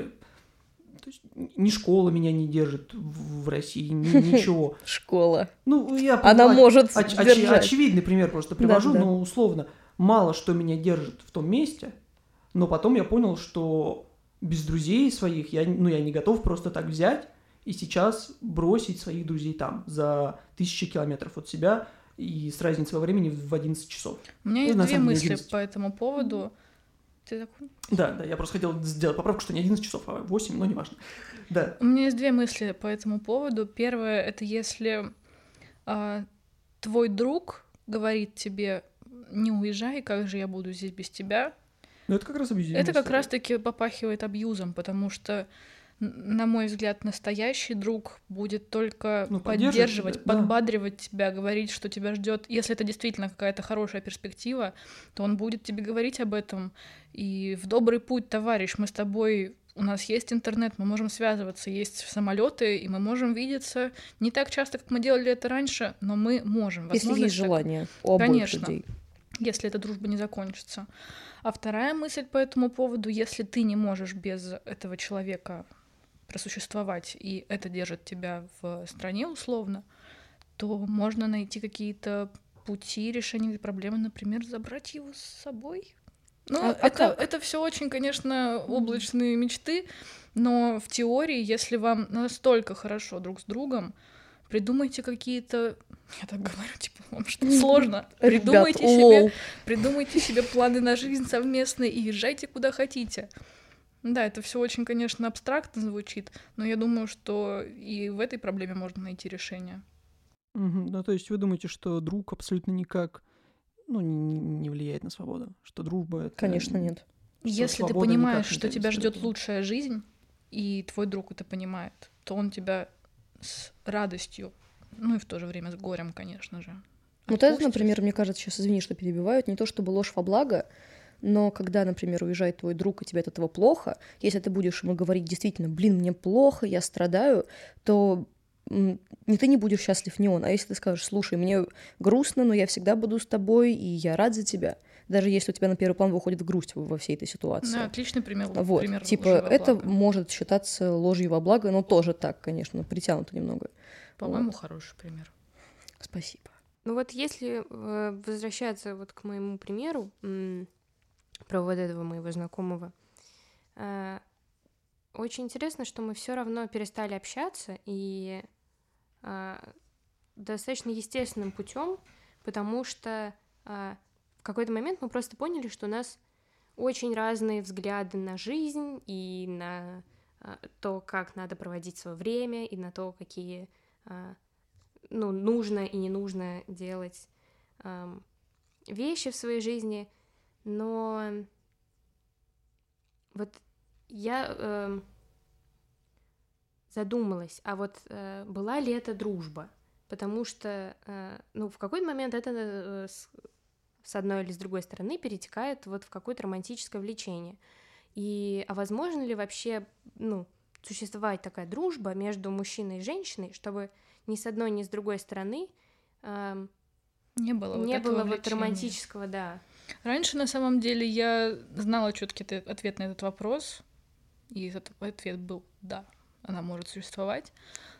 [SPEAKER 2] то есть ни школа меня не держит в России, ни- ничего.
[SPEAKER 1] Школа.
[SPEAKER 2] Ну, я
[SPEAKER 1] Она
[SPEAKER 2] понимаю,
[SPEAKER 1] может
[SPEAKER 2] оч- очевидный пример просто привожу, но условно мало что меня держит в том месте, но потом я понял, что без друзей своих я, ну, я не готов просто так взять и сейчас бросить своих друзей там за тысячи километров от себя и с разницей во времени в 11 часов.
[SPEAKER 3] У меня
[SPEAKER 2] Ну,
[SPEAKER 3] есть
[SPEAKER 2] на
[SPEAKER 3] две
[SPEAKER 2] самом деле,
[SPEAKER 3] мысли
[SPEAKER 2] 11.
[SPEAKER 3] по этому поводу. Ты такой?
[SPEAKER 2] Да, да, я просто хотел сделать поправку, что не 11 часов, а 8, но неважно. Да,
[SPEAKER 3] У меня есть две мысли по этому поводу. Первое это если а, твой друг говорит тебе не уезжай, как же я буду здесь без тебя.
[SPEAKER 2] но это как раз абьюзивная
[SPEAKER 3] Это как
[SPEAKER 2] история.
[SPEAKER 3] раз-таки попахивает абьюзом, потому что, на мой взгляд, настоящий друг будет только
[SPEAKER 2] Ну, поддерживать да.
[SPEAKER 3] подбадривать тебя, говорить, что тебя ждет. Если это действительно какая-то хорошая перспектива, то он будет тебе говорить об этом. И в добрый путь, товарищ, мы с тобой. У нас есть интернет, мы можем связываться, есть самолеты, и мы можем видеться не так часто, как мы делали это раньше, но мы можем.
[SPEAKER 1] Если
[SPEAKER 3] Возможно,
[SPEAKER 1] есть желание у обоих
[SPEAKER 3] Конечно.
[SPEAKER 1] людей.
[SPEAKER 3] если эта дружба не закончится. А вторая мысль по этому поводу, если ты не можешь без этого человека просуществовать, и это держит тебя в стране условно, то можно найти какие-то пути решения этой проблемы, например, забрать его с собой. Ну,
[SPEAKER 1] А- а
[SPEAKER 3] это,
[SPEAKER 1] как?
[SPEAKER 3] это все очень, конечно, облачные мечты, но в теории, если вам настолько хорошо друг с другом, придумайте какие-то... Я так говорю, типа, вам что сложно?
[SPEAKER 1] Ребят,
[SPEAKER 3] Придумайте себе. Придумайте себе планы на жизнь совместные и езжайте куда хотите. Да, это все очень, конечно, абстрактно звучит, но я думаю, что и в этой проблеме можно найти решение.
[SPEAKER 2] Мгм. Ну, то есть вы думаете, что друг абсолютно никак ну, не, не влияет на свободу? Что дружба это...
[SPEAKER 1] Конечно, нет.
[SPEAKER 3] Если ты понимаешь, что тебя ждет лучшая жизнь, и твой друг это понимает, то он тебя с радостью, ну и в то же время с горем, конечно же.
[SPEAKER 1] Вот это,
[SPEAKER 3] отпустит.
[SPEAKER 1] например, мне кажется, сейчас, извини, что перебивают, не то чтобы ложь во благо, но когда, например, уезжает твой друг, и тебе от этого плохо, если ты будешь ему говорить действительно, блин, мне плохо, я страдаю, то ни ты не будешь счастлив, ни он. А если ты скажешь, слушай, мне грустно, но я всегда буду с тобой, и я рад за тебя, даже если у тебя на первый план выходит грусть во всей этой ситуации.
[SPEAKER 3] Да, отличный пример.
[SPEAKER 1] Вот,
[SPEAKER 3] пример
[SPEAKER 1] типа, это
[SPEAKER 3] блага.
[SPEAKER 1] может считаться ложью во благо, но тоже так, конечно, притянуто немного.
[SPEAKER 3] По-моему,
[SPEAKER 1] вот.
[SPEAKER 3] хороший пример.
[SPEAKER 1] Спасибо.
[SPEAKER 4] Ну вот если э, возвращаться вот к моему примеру про вот этого моего знакомого, э, очень интересно, что мы все равно перестали общаться и э, достаточно естественным путем, потому что э, в какой-то момент мы просто поняли, что у нас очень разные взгляды на жизнь и на то, как надо проводить свое время, и на то, какие ну, нужно и не нужно делать вещи в своей жизни, но вот я эм, задумалась, а вот э, была ли это дружба? Потому что, э, ну, в какой-то момент это э, с, с одной или с другой стороны перетекает вот в какое-то романтическое влечение. И, а возможно ли вообще, ну, существовать такая дружба между мужчиной и женщиной, чтобы ни с одной, ни с другой стороны эм,
[SPEAKER 3] Не было вот
[SPEAKER 4] не было вот романтического, да.
[SPEAKER 3] Раньше, на самом деле, я знала четкий ответ- на этот вопрос, и этот ответ был «да, она может существовать».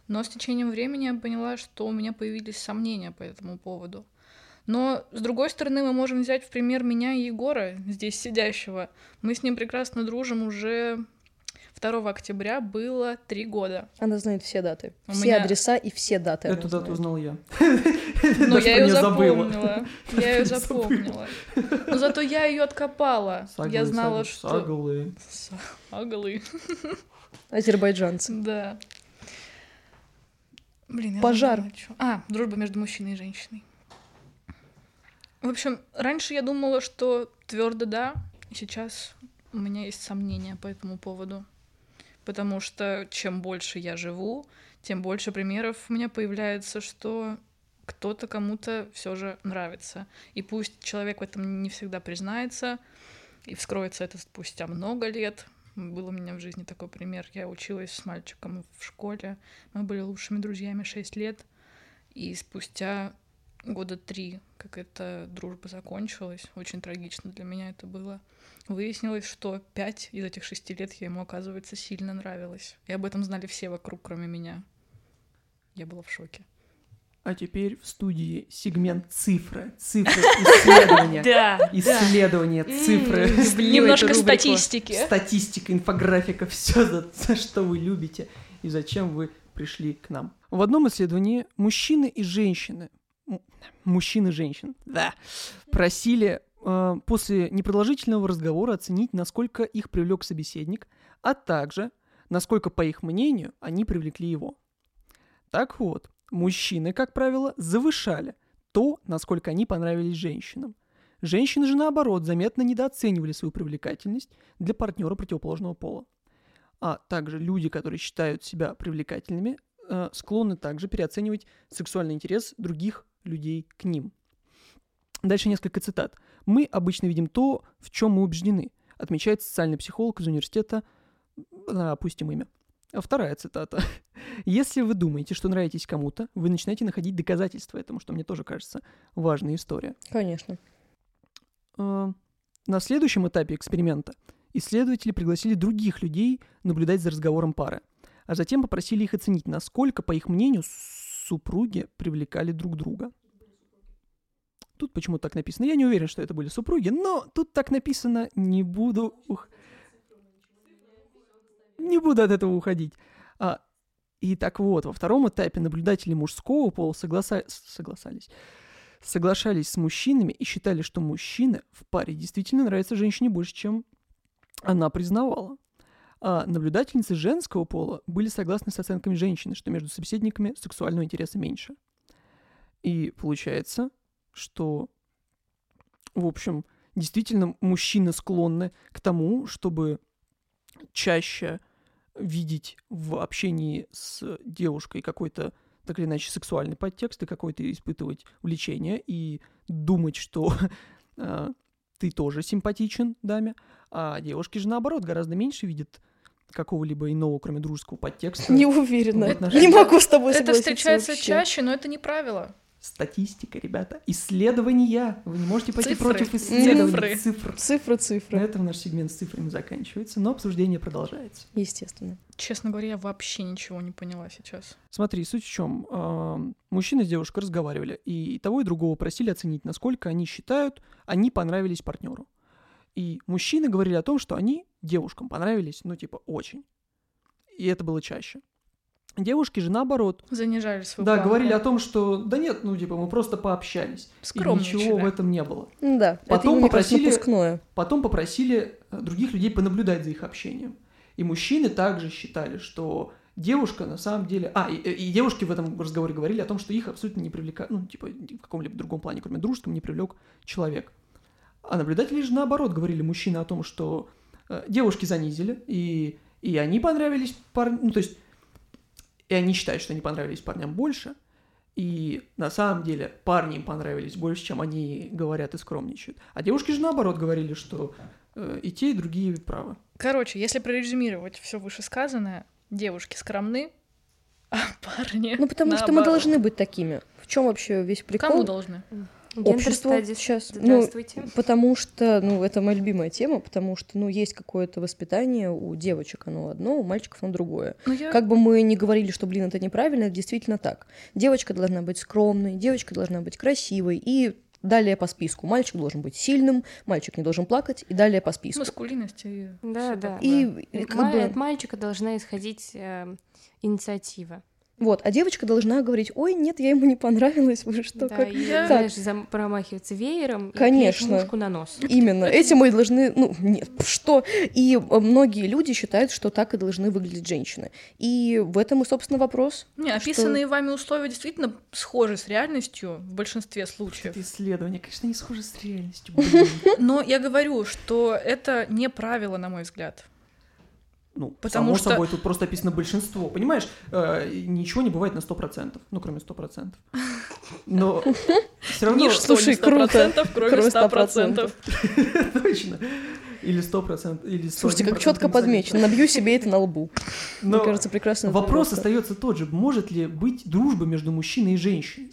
[SPEAKER 3] Но с течением времени я поняла, что у меня появились сомнения по этому поводу. Но, с другой стороны, мы можем взять в пример меня и Егора, здесь сидящего. Мы с ним прекрасно дружим уже 2 октября было три года.
[SPEAKER 1] Она знает все даты.
[SPEAKER 3] У
[SPEAKER 1] все
[SPEAKER 3] меня-
[SPEAKER 1] адреса и все даты.
[SPEAKER 2] Эту дату узнал я.
[SPEAKER 3] Но
[SPEAKER 2] Даже
[SPEAKER 3] я ее запомнила. Я ее запомнила. Но зато я ее откопала. Я
[SPEAKER 2] Саглы,
[SPEAKER 3] знала,
[SPEAKER 2] саглы,
[SPEAKER 3] что...
[SPEAKER 2] саглы.
[SPEAKER 3] Саглы.
[SPEAKER 1] Азербайджанцы.
[SPEAKER 3] Да. Блин, я
[SPEAKER 1] Пожар.
[SPEAKER 3] А, дружба между мужчиной и женщиной. В общем, раньше я думала, что твердо да, и сейчас у меня есть сомнения по этому поводу. Потому что чем больше я живу, тем больше примеров у меня появляется, что кто-то кому-то все же нравится. И пусть человек в этом не всегда признается, и вскроется это спустя много лет. Был у меня в жизни такой пример. Я училась с мальчиком в школе. Мы были лучшими друзьями 6 лет. И спустя года три, как эта дружба закончилась, очень трагично для меня это было, выяснилось, что пять из этих шести лет я ему, оказывается, сильно нравилась. И об этом знали все вокруг, кроме меня. Я была в шоке.
[SPEAKER 2] А теперь в студии сегмент цифры. Цифры исследования.
[SPEAKER 4] Да,
[SPEAKER 2] Исследования, цифры.
[SPEAKER 3] Немножко статистики.
[SPEAKER 2] Статистика, инфографика, все за, за что вы любите и зачем вы пришли к нам. В одном исследовании мужчины и женщины, м, мужчины и женщин, да, просили э, после непродолжительного разговора оценить, насколько их привлек собеседник, а также насколько, по их мнению, они привлекли его. Так вот, мужчины, как правило, завышали то, насколько они понравились женщинам. Женщины же, наоборот, заметно недооценивали свою привлекательность для партнера противоположного пола. А также люди, которые считают себя привлекательными, э, склонны также переоценивать сексуальный интерес других людей к ним. Дальше несколько цитат. «Мы обычно видим то, в чем мы убеждены», отмечает социальный психолог из университета, э, опустим имя. А Вторая цитата. Если вы думаете, что нравитесь кому-то, вы начинаете находить доказательства этому, что мне тоже кажется важная история.
[SPEAKER 1] Конечно.
[SPEAKER 2] Э, На следующем этапе эксперимента исследователи пригласили других людей наблюдать за разговором пары, а затем попросили их оценить, насколько, по их мнению, супруги привлекали друг друга. Тут почему так написано? Я не уверен, что это были супруги, но тут так написано, не буду... ух- Не буду от этого уходить. А, и так вот, во втором этапе наблюдатели мужского пола согласа- согласались соглашались с мужчинами и считали, что мужчины в паре действительно нравятся женщине больше, чем она признавала. А наблюдательницы женского пола были согласны с оценками женщины, что между собеседниками сексуального интереса меньше. И получается, что, в общем, действительно мужчины склонны к тому, чтобы чаще видеть в общении с девушкой какой-то так или иначе сексуальный подтекст и какой-то испытывать влечение и думать, что э, ты тоже симпатичен даме, а девушки же наоборот гораздо меньше видят какого-либо иного, кроме дружеского подтекста.
[SPEAKER 1] Не уверена. Не могу с тобой
[SPEAKER 3] Это
[SPEAKER 1] согласиться
[SPEAKER 3] встречается
[SPEAKER 1] вообще.
[SPEAKER 3] чаще, но это не правило.
[SPEAKER 2] Статистика, ребята. Исследования. Вы не можете пойти
[SPEAKER 3] Цифры.
[SPEAKER 2] против исследований.
[SPEAKER 3] Цифры.
[SPEAKER 2] Цифр.
[SPEAKER 1] Цифры,
[SPEAKER 2] На
[SPEAKER 1] цифры.
[SPEAKER 2] этом наш сегмент с цифрами заканчивается, но обсуждение продолжается.
[SPEAKER 1] Естественно.
[SPEAKER 3] Честно говоря, я вообще ничего не поняла сейчас.
[SPEAKER 2] Смотри, суть в чем. Мужчина с девушкой разговаривали, и того и другого просили оценить, насколько они считают, они понравились партнеру. И мужчины говорили о том, что они девушкам понравились, ну, типа, очень. И это было чаще. Девушки же наоборот.
[SPEAKER 3] Занижали свою
[SPEAKER 2] Да,
[SPEAKER 3] планку.
[SPEAKER 2] говорили о том, что да нет, ну, типа, мы просто пообщались. И
[SPEAKER 3] Скромничали.
[SPEAKER 2] ничего в этом не было.
[SPEAKER 1] Ну Да, это
[SPEAKER 2] Потом
[SPEAKER 1] кажется,
[SPEAKER 2] попросили-. Потом попросили э, других людей понаблюдать за их общением. И мужчины также считали, что девушка на самом деле... А, и, и девушки в этом разговоре говорили о том, что их абсолютно не привлекает, ну, типа, в каком-либо другом плане, кроме дружеском, не привлек человек. А наблюдатели же наоборот говорили мужчины о том, что девушки занизили, и, и они понравились парням, ну, то есть, и они считают, что они понравились парням больше, и на самом деле парни им понравились больше, чем они говорят и скромничают. А девушки же наоборот говорили, что э, и те, и другие правы.
[SPEAKER 3] Короче, если прорезюмировать все вышесказанное, девушки скромны, а парни
[SPEAKER 1] Ну, потому что мы
[SPEAKER 3] наоборот.
[SPEAKER 1] должны быть такими. В чем вообще весь прикол?
[SPEAKER 3] Кому должны?
[SPEAKER 1] Общество
[SPEAKER 4] Гендер-стадис.
[SPEAKER 1] сейчас. Ну,
[SPEAKER 4] Здравствуйте.
[SPEAKER 1] потому что, ну, это моя любимая тема, потому что, ну, есть какое-то воспитание у девочек, оно одно, у мальчиков оно другое.
[SPEAKER 3] Ну, я...
[SPEAKER 1] Как бы мы ни говорили, что, блин, это неправильно, это действительно так. Девочка должна быть скромной, девочка должна быть красивой и далее по списку. Мальчик должен быть сильным, мальчик не должен плакать, и далее по списку.
[SPEAKER 3] Маскулинность и
[SPEAKER 4] Да, да.
[SPEAKER 3] такое.
[SPEAKER 1] И, и как
[SPEAKER 4] Ма-
[SPEAKER 1] бы-
[SPEAKER 4] От мальчика должна исходить э, инициатива.
[SPEAKER 1] Вот, а девочка должна говорить, ой, нет, я ему не понравилась, вы что,
[SPEAKER 4] да,
[SPEAKER 1] как?
[SPEAKER 4] и,
[SPEAKER 3] Я-
[SPEAKER 4] знаешь, зам- промахиваться веером и
[SPEAKER 1] Конечно.
[SPEAKER 4] клеить мушку на нос.
[SPEAKER 1] Именно, этим мы и должны, ну, нет, что? И э, многие люди считают, что так и должны выглядеть женщины. И в этом и, собственно, вопрос.
[SPEAKER 3] Не, описанные вами условия действительно схожи с реальностью в большинстве случаев.
[SPEAKER 2] Это исследование, конечно, не схоже с реальностью.
[SPEAKER 3] Но я говорю, что это не правило, на мой взгляд.
[SPEAKER 2] Ну,
[SPEAKER 3] Потому
[SPEAKER 2] само
[SPEAKER 3] что-
[SPEAKER 2] собой, тут просто описано большинство. Понимаешь, э, ничего не бывает на 100%, ну, кроме 100%. Но все равно...
[SPEAKER 3] Ничто
[SPEAKER 1] слушай,
[SPEAKER 3] 100%,
[SPEAKER 1] круто.
[SPEAKER 3] кроме
[SPEAKER 1] Кроме
[SPEAKER 3] 100%.
[SPEAKER 2] Точно. Или 100%, или 101%
[SPEAKER 1] Слушайте, как четко подмечено. Набью себе это на лбу.
[SPEAKER 2] Но
[SPEAKER 1] Мне кажется, прекрасно.
[SPEAKER 2] вопрос остается тот же. Может ли быть дружба между мужчиной и женщиной?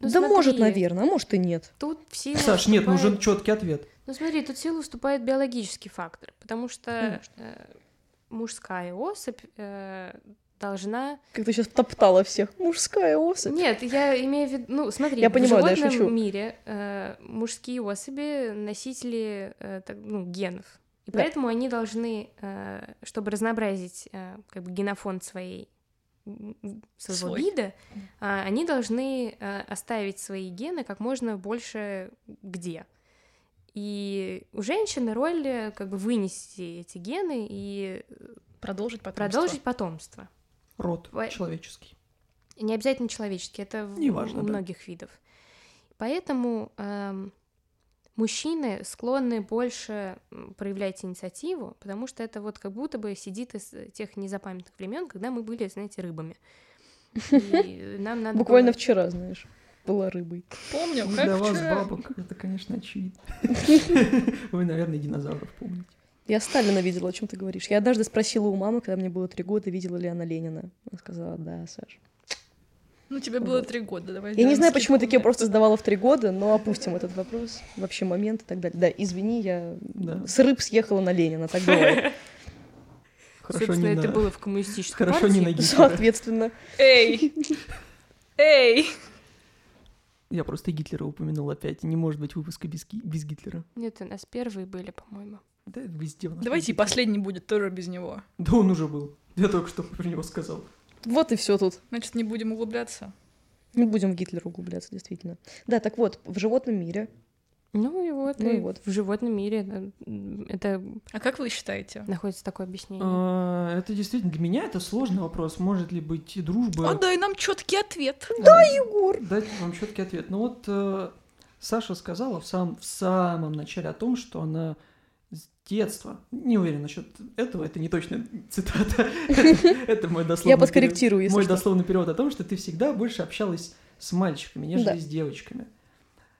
[SPEAKER 4] Ну,
[SPEAKER 1] Да может, наверное, а может и нет.
[SPEAKER 4] Тут в силу
[SPEAKER 2] Саш, нет, нужен четкий ответ.
[SPEAKER 4] Ну смотри, тут в силу вступает биологический фактор, потому что. Э, мужская особь э, должна...
[SPEAKER 1] Как ты сейчас топтала всех. Мужская особь.
[SPEAKER 4] Нет, я имею в виду... Ну, смотри,
[SPEAKER 1] Я понимаю,
[SPEAKER 4] в
[SPEAKER 1] да, я
[SPEAKER 4] животном
[SPEAKER 1] шучу.
[SPEAKER 4] мире э, мужские особи носители э, так, ну, генов. И
[SPEAKER 1] Да.
[SPEAKER 4] поэтому они должны, э, чтобы разнообразить э, как бы генофонд своей своего
[SPEAKER 3] Свой.
[SPEAKER 4] вида, а, они должны э, оставить свои гены как можно больше где. И у женщины роль э, как бы вынести эти гены и
[SPEAKER 3] Продолжить потом.
[SPEAKER 4] продолжить потомство.
[SPEAKER 2] Род
[SPEAKER 4] Ой.
[SPEAKER 2] человеческий.
[SPEAKER 4] Не обязательно человеческий, это в-
[SPEAKER 2] Неважно,
[SPEAKER 4] у
[SPEAKER 2] да.
[SPEAKER 4] многих видов. Поэтому эм, мужчины склонны больше проявлять инициативу, потому что это вот как будто бы сидит из тех незапамятных времен, когда мы были, знаете, рыбами. И нам надо
[SPEAKER 1] Буквально
[SPEAKER 4] было-
[SPEAKER 1] вчера, знаешь, была рыбой.
[SPEAKER 3] Помню, как
[SPEAKER 2] Для вас, бабок, это, конечно, очевидно. Вы, наверное, динозавров помните.
[SPEAKER 1] Я Сталина видела, о чем ты говоришь. Я однажды спросила у мамы, когда мне было три года, видела ли она Ленина. Она сказала, да, Саш.
[SPEAKER 3] Ну, тебе было
[SPEAKER 1] Вот.
[SPEAKER 3] три года, давай
[SPEAKER 1] Я не знаю, почему такие просто сдавала в три года, но опустим этот вопрос. Вообще момент и так далее. Да, извини, я
[SPEAKER 2] Да.
[SPEAKER 1] с рыб съехала на Ленина, так бывает.
[SPEAKER 2] Хорошо,
[SPEAKER 4] Собственно,
[SPEAKER 2] не
[SPEAKER 4] это
[SPEAKER 2] на-
[SPEAKER 4] было в коммунистической
[SPEAKER 2] Хорошо, не на
[SPEAKER 4] партии.
[SPEAKER 2] Гитлера.
[SPEAKER 1] Соответственно.
[SPEAKER 3] Эй! Эй!
[SPEAKER 2] Я просто Гитлера упомянул опять. Не может быть выпуска без, Ги- без Гитлера.
[SPEAKER 4] Нет, у нас первые были, по-моему.
[SPEAKER 2] Да, везде у нас
[SPEAKER 3] Давайте и последний будет тоже без него.
[SPEAKER 2] Да он уже был. Я только что про него сказал.
[SPEAKER 1] Вот и все тут.
[SPEAKER 3] Значит, не будем углубляться.
[SPEAKER 1] Не будем в Гитлера углубляться, действительно. Да, так вот, в животном мире
[SPEAKER 4] Ну и вот,
[SPEAKER 1] Ну и
[SPEAKER 4] и
[SPEAKER 1] вот.
[SPEAKER 4] в животном мире м, это
[SPEAKER 3] А как вы считаете?
[SPEAKER 4] находится такое объяснение.
[SPEAKER 2] А, Это действительно для меня это сложный вопрос. Может ли быть и дружба?
[SPEAKER 3] А дай нам четкий ответ.
[SPEAKER 2] Да,
[SPEAKER 1] Егор!
[SPEAKER 2] Дать вам четкий ответ. Ну вот э, Саша сказала в, сам, в самом начале о том, что она с детства, не уверен насчет этого, это не точная цитата, это мой дословный
[SPEAKER 1] Я подкорректирую, если
[SPEAKER 2] мой дословный перевод о том, что ты всегда больше общалась с мальчиками, нежели с девочками.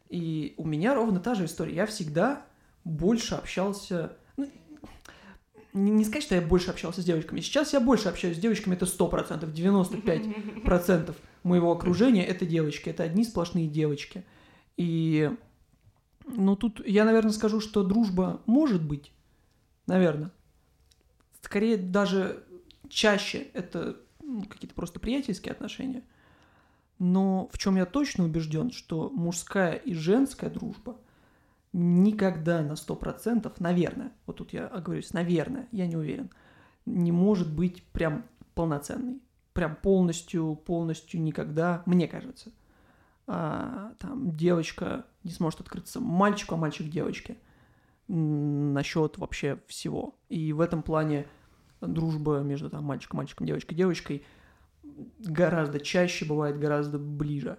[SPEAKER 2] И у меня ровно та же история. Я всегда больше общался... ну, не, не сказать, что я больше общался с девочками. Сейчас я больше общаюсь с девочками, это 100%, 95% моего окружения — это девочки. Это одни сплошные девочки. И... Ну, тут я, наверное, скажу, что дружба может быть. Наверное. Скорее, даже чаще это ну, какие-то просто приятельские отношения. Но в чем я точно убежден, что мужская и женская дружба никогда на 100%, наверное, вот тут я оговорюсь, наверное, я не уверен, не может быть прям полноценной. Прям полностью, полностью никогда, мне кажется. А, там девочка не сможет открыться мальчику, а мальчик девочке насчет вообще всего. И в этом плане дружба между там мальчиком, мальчиком, девочкой, девочкой гораздо чаще бывает гораздо ближе.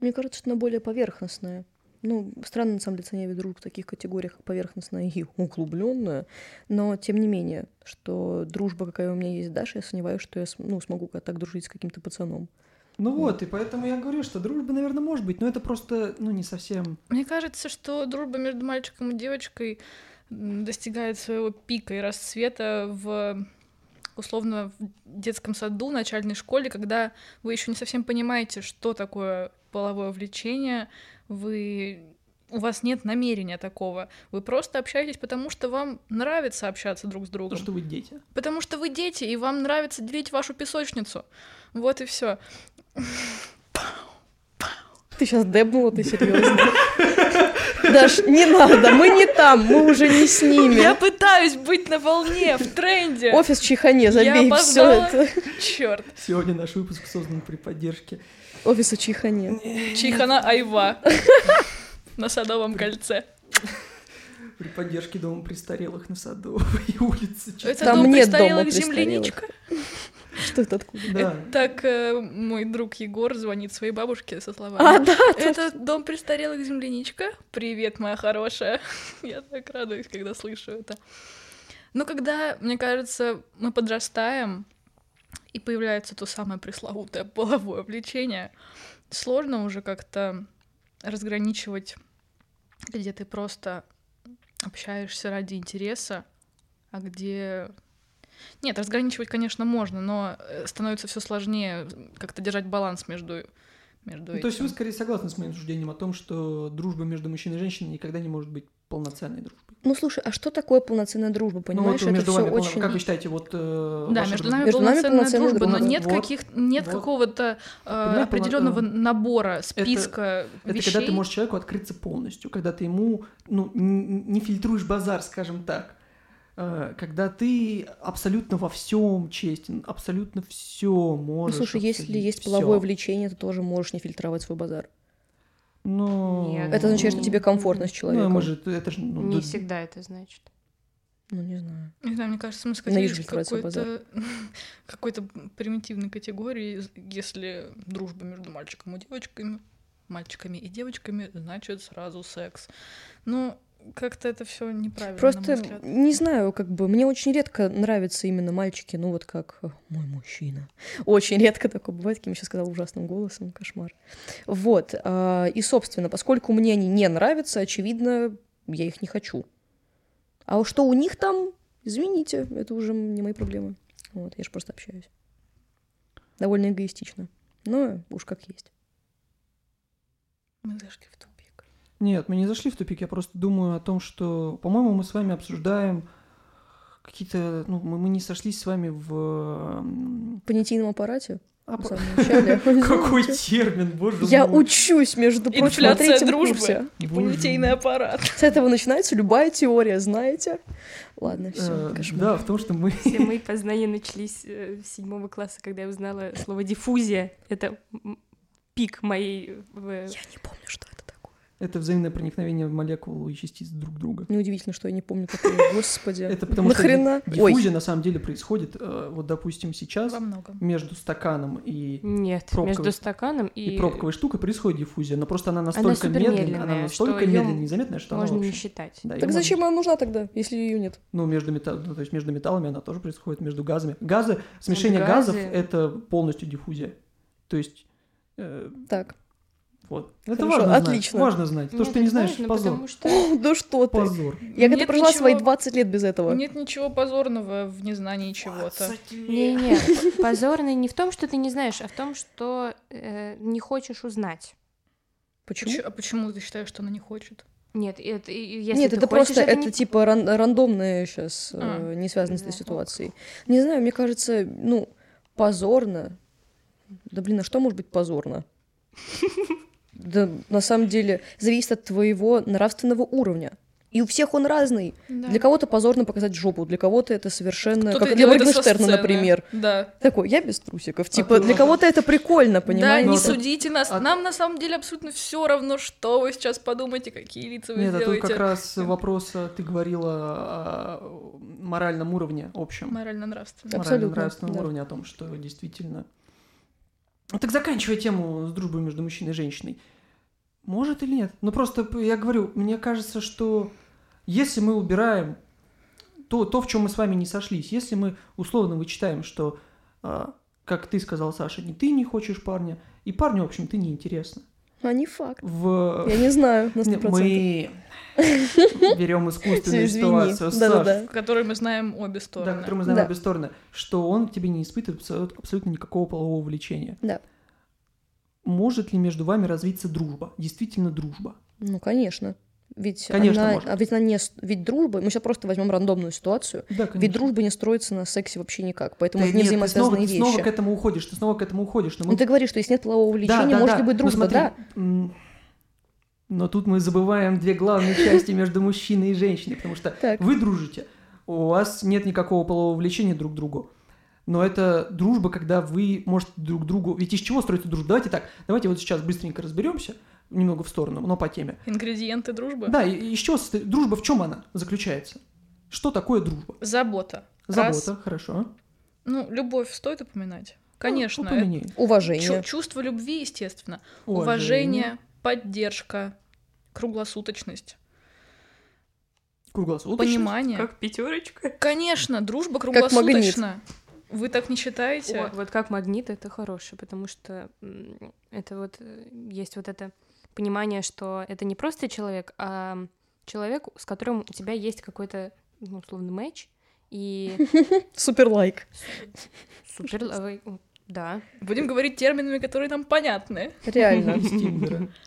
[SPEAKER 1] Мне кажется, что она более поверхностная. Ну, странно, на самом деле, ценя дружбу в таких категориях, как поверхностная и углубленная, но тем не менее, что дружба, какая у меня есть с Дашей, я сомневаюсь, что я ну, смогу так дружить с каким-то пацаном.
[SPEAKER 2] Ну вот, и поэтому я говорю, что дружба, наверное, может быть, но это просто, ну, не совсем...
[SPEAKER 3] Мне кажется, что дружба между мальчиком и девочкой достигает своего пика и расцвета в условно в детском саду, начальной школе, когда вы еще не совсем понимаете, что такое половое влечение, вы у вас нет намерения такого. Вы просто общаетесь, потому что вам нравится общаться друг с другом.
[SPEAKER 2] То, что вы дети.
[SPEAKER 3] Потому что вы дети, и вам нравится делить вашу песочницу. Вот и все.
[SPEAKER 1] Ты сейчас дебнула, ты серьезно? Даш, не надо, мы не там, мы уже не с ними.
[SPEAKER 3] Я пытаюсь быть на волне, в тренде.
[SPEAKER 1] Офис Чихане, забей все это.
[SPEAKER 3] Черт.
[SPEAKER 2] Сегодня наш выпуск создан при поддержке.
[SPEAKER 1] Офиса Чихане.
[SPEAKER 3] Чихана Айва. На Садовом кольце.
[SPEAKER 2] При поддержке дома престарелых на Садовой улице.
[SPEAKER 3] Это
[SPEAKER 1] Там
[SPEAKER 3] дом
[SPEAKER 1] нет дома престарелых.
[SPEAKER 3] земляничка.
[SPEAKER 1] Что это откуда?
[SPEAKER 2] Да.
[SPEAKER 3] Так э, мой друг Егор звонит своей бабушке со
[SPEAKER 1] А,
[SPEAKER 3] словами.
[SPEAKER 1] да,
[SPEAKER 3] Это дом престарелых земляничка. Привет, моя хорошая. Я так радуюсь, когда слышу это. Но когда, мне кажется, мы подрастаем, и появляется то самое пресловутое половое влечение, сложно уже как-то разграничивать, где ты просто общаешься ради интереса, а где... Нет, разграничивать, конечно, можно, но э, становится все сложнее как-то держать баланс между, между
[SPEAKER 2] Ну, то есть
[SPEAKER 3] этим.
[SPEAKER 2] вы скорее согласны с моим суждением о том, что дружба между мужчиной и женщиной никогда не может быть полноценной дружбой.
[SPEAKER 1] Ну слушай, а что такое полноценная дружба? Понимаешь,
[SPEAKER 2] ну, вот
[SPEAKER 1] это
[SPEAKER 2] между
[SPEAKER 1] все
[SPEAKER 2] вами,
[SPEAKER 1] очень.
[SPEAKER 2] как вы считаете, вот... э,
[SPEAKER 3] Да, между нами
[SPEAKER 1] Между нами
[SPEAKER 3] полноценная
[SPEAKER 1] полноценная
[SPEAKER 3] дружба, но
[SPEAKER 2] дружба.
[SPEAKER 3] нет
[SPEAKER 2] Вот,
[SPEAKER 3] каких, нет
[SPEAKER 2] вот.
[SPEAKER 3] какого-то э,
[SPEAKER 2] Понимаю,
[SPEAKER 3] определенного
[SPEAKER 2] полно-
[SPEAKER 3] набора, списка
[SPEAKER 2] Это
[SPEAKER 3] вещей.
[SPEAKER 2] когда ты можешь человеку открыться полностью, когда ты ему ну, не фильтруешь базар, скажем так. Э, Когда ты абсолютно во всем честен, абсолютно все
[SPEAKER 1] Ну
[SPEAKER 2] можешь.
[SPEAKER 1] слушай, если есть
[SPEAKER 2] всё.
[SPEAKER 1] половое влечение, ты тоже можешь не фильтровать свой базар.
[SPEAKER 2] Ну,
[SPEAKER 4] Нет.
[SPEAKER 1] Это означает, что
[SPEAKER 4] Ну,
[SPEAKER 1] тебе комфортно с
[SPEAKER 2] Ну,
[SPEAKER 1] человеком.
[SPEAKER 2] может, это же... ну,
[SPEAKER 4] Не
[SPEAKER 2] да-
[SPEAKER 4] всегда это значит.
[SPEAKER 1] Ну, не знаю.
[SPEAKER 3] Не знаю, мне кажется, мы скатились в какой-то какой-то примитивной категории, если дружба между мальчиком и девочками, мальчиками и девочками, значит сразу секс. Ну, как-то это все неправильно,
[SPEAKER 1] Просто не знаю, как бы мне очень редко нравятся именно мальчики, ну вот как мой мужчина. Очень редко такое бывает, кем я сейчас сказала ужасным голосом, кошмар. Вот. а, И, собственно, поскольку мне они не нравятся, очевидно, я их не хочу. А что у них там, извините, это уже не мои проблемы. Вот, я же просто общаюсь. Довольно эгоистично. Но уж как есть.
[SPEAKER 3] Мы зашли в тупик.
[SPEAKER 2] Нет, мы не зашли в тупик, я просто думаю о том, что, по-моему, мы с вами обсуждаем какие-то... Ну, мы, мы не сошлись с вами в...
[SPEAKER 1] понятийном аппарате,
[SPEAKER 2] а, по-
[SPEAKER 1] начале.
[SPEAKER 2] Какой термин, боже
[SPEAKER 1] Я
[SPEAKER 2] мой.
[SPEAKER 1] учусь, между прочим, на
[SPEAKER 3] Инфляция
[SPEAKER 1] третьем
[SPEAKER 3] дружбы
[SPEAKER 1] курсе.
[SPEAKER 3] и понятийный аппарат.
[SPEAKER 1] С этого начинается любая теория, знаете? Ладно, все,
[SPEAKER 2] Э. Да, в том, что мы...
[SPEAKER 4] Все мои познания начались э, с седьмого класса, когда я узнала слово диффузия. Это пик моей... в-
[SPEAKER 1] Я не помню, что это
[SPEAKER 2] взаимное проникновение молекул и частиц друг друга.
[SPEAKER 1] Неудивительно, что я не помню такое. Господи.
[SPEAKER 2] Это потому
[SPEAKER 1] Нахрена?
[SPEAKER 2] что ди-
[SPEAKER 1] Ой.
[SPEAKER 2] диффузия на самом деле происходит, э, вот, допустим, сейчас между стаканом и,
[SPEAKER 4] Нет, между стаканом и...
[SPEAKER 2] и пробковой штукой происходит диффузия, но просто она настолько медленная, она настолько медленная, незаметная, что
[SPEAKER 4] Можно
[SPEAKER 2] она
[SPEAKER 4] не считать.
[SPEAKER 2] Да,
[SPEAKER 1] Так
[SPEAKER 2] можно-
[SPEAKER 1] зачем она нужна тогда, если ее нет?
[SPEAKER 2] Ну, между, мета- ну, то есть между металлами она тоже происходит, между газами. Газы, смешение
[SPEAKER 4] газы-
[SPEAKER 2] газов — это полностью диффузия. То есть, э,
[SPEAKER 1] Так.
[SPEAKER 2] Вот. Это
[SPEAKER 1] Хорошо,
[SPEAKER 2] важно
[SPEAKER 1] отлично.
[SPEAKER 2] знать. Важно знать. То,
[SPEAKER 4] Ну,
[SPEAKER 2] что ты не знаешь,
[SPEAKER 4] важно,
[SPEAKER 2] позор.
[SPEAKER 4] потому что...
[SPEAKER 1] О, да что ты.
[SPEAKER 2] Позор.
[SPEAKER 1] Я когда прожила
[SPEAKER 3] ничего-
[SPEAKER 1] свои 20 лет без этого.
[SPEAKER 3] Нет ничего позорного в незнании чего-то.
[SPEAKER 4] Не-не, позорный не в том, что ты не знаешь, а в том, что э, не хочешь узнать.
[SPEAKER 1] Почему?
[SPEAKER 3] А почему ты считаешь, что она не хочет?
[SPEAKER 4] Нет, это, если
[SPEAKER 1] Нет,
[SPEAKER 4] ты
[SPEAKER 1] это
[SPEAKER 4] хочешь,
[SPEAKER 1] просто, это,
[SPEAKER 4] не-
[SPEAKER 1] типа ран- рандомное сейчас,
[SPEAKER 3] А.
[SPEAKER 1] не связано с этой ситуацией. Не знаю, мне кажется, ну, позорно. Да блин, а что может быть позорно? Да, на самом деле, зависит от твоего нравственного уровня. И у всех он разный.
[SPEAKER 3] Да.
[SPEAKER 1] Для кого-то позорно показать жопу, для кого-то это совершенно...
[SPEAKER 3] Кто-то
[SPEAKER 1] как для
[SPEAKER 3] это
[SPEAKER 1] Моргенштерна, например.
[SPEAKER 3] Да.
[SPEAKER 1] Такой, я без трусиков. Типа,
[SPEAKER 2] А
[SPEAKER 1] для кого-то это прикольно,
[SPEAKER 3] Да,
[SPEAKER 1] понимаешь?
[SPEAKER 3] не
[SPEAKER 2] тут-
[SPEAKER 3] судите нас.
[SPEAKER 2] а-
[SPEAKER 3] Нам на самом деле абсолютно все равно, что вы сейчас подумаете, какие лица вы
[SPEAKER 2] Нет, а тут
[SPEAKER 3] сделаете.
[SPEAKER 2] как раз вопрос, а, ты говорила о моральном уровне общем.
[SPEAKER 3] Морально-нравственно.
[SPEAKER 1] Абсолютно,
[SPEAKER 2] Морально-нравственном
[SPEAKER 1] да.
[SPEAKER 2] уровне о том, что действительно... Так заканчивая тему с дружбой между мужчиной и женщиной. Может или нет? Ну, просто я говорю, мне кажется, что если мы убираем то, то в чем мы с вами не сошлись, если мы условно вычитаем, что, а, как ты сказал, Саша, не ты не хочешь парня, и парню, в общем, ты не интересно.
[SPEAKER 1] А не факт.
[SPEAKER 2] В...
[SPEAKER 1] Я не знаю на
[SPEAKER 2] Не,
[SPEAKER 1] 100%.
[SPEAKER 2] Мы берем искусственную ситуацию, Саш,
[SPEAKER 3] которой мы знаем обе
[SPEAKER 2] да,
[SPEAKER 3] стороны.
[SPEAKER 2] которую мы знаем
[SPEAKER 1] Да.
[SPEAKER 2] обе стороны, что он тебе не испытывает абсолют- абсолютно никакого полового влечения.
[SPEAKER 1] Да.
[SPEAKER 2] Может ли между вами развиться дружба? Действительно дружба.
[SPEAKER 1] Ну, конечно. Ведь
[SPEAKER 2] Конечно,
[SPEAKER 1] она,
[SPEAKER 2] может.
[SPEAKER 1] а ведь она не, ведь дружба, мы сейчас просто возьмем рандомную ситуацию,
[SPEAKER 2] Да, конечно.
[SPEAKER 1] ведь дружба не строится на сексе вообще никак, поэтому
[SPEAKER 2] Да
[SPEAKER 1] это не
[SPEAKER 2] нет, ты снова,
[SPEAKER 1] взаимосвязанные
[SPEAKER 2] ты снова
[SPEAKER 1] вещи.
[SPEAKER 2] к этому уходишь, ты снова к этому уходишь. но мы-
[SPEAKER 1] Ну ты говоришь, что если нет полового
[SPEAKER 2] Да,
[SPEAKER 1] влечения,
[SPEAKER 2] да,
[SPEAKER 1] может
[SPEAKER 2] да.
[SPEAKER 1] ли быть
[SPEAKER 2] Ну,
[SPEAKER 1] дружба,
[SPEAKER 2] смотри,
[SPEAKER 1] да?
[SPEAKER 2] Но тут мы забываем две главные части между мужчиной и женщиной, потому что вы дружите, у вас нет никакого полового влечения друг к другу. Но это дружба, когда вы можете друг другу... Ведь из чего строится дружба? Давайте так, давайте вот сейчас быстренько разберемся, немного в сторону, но по теме.
[SPEAKER 3] Ингредиенты дружбы.
[SPEAKER 2] Да, и из чего состоит... Дружба в чем она заключается? Что такое дружба?
[SPEAKER 3] Забота. Раз.
[SPEAKER 2] Забота, хорошо.
[SPEAKER 3] Ну, любовь стоит упоминать. Конечно.
[SPEAKER 2] Ну, упомяни.
[SPEAKER 3] чу-
[SPEAKER 1] Уважение.
[SPEAKER 3] чувство любви, естественно.
[SPEAKER 2] Уважение.
[SPEAKER 3] Уважение, поддержка, круглосуточность,
[SPEAKER 2] Круглосуточность.
[SPEAKER 3] понимание.
[SPEAKER 4] Как пятерочка.
[SPEAKER 3] Конечно, дружба
[SPEAKER 1] Как магнит.
[SPEAKER 3] Вы так не считаете?
[SPEAKER 4] О, вот как магнит это хороший, потому что это вот э, есть вот это понимание, что это не просто человек, а человек, с которым у тебя есть какой-то ну, условно матч и
[SPEAKER 1] Супер лайк.
[SPEAKER 4] супер, э, да.
[SPEAKER 3] Будем говорить терминами, которые нам понятны.
[SPEAKER 1] Реально.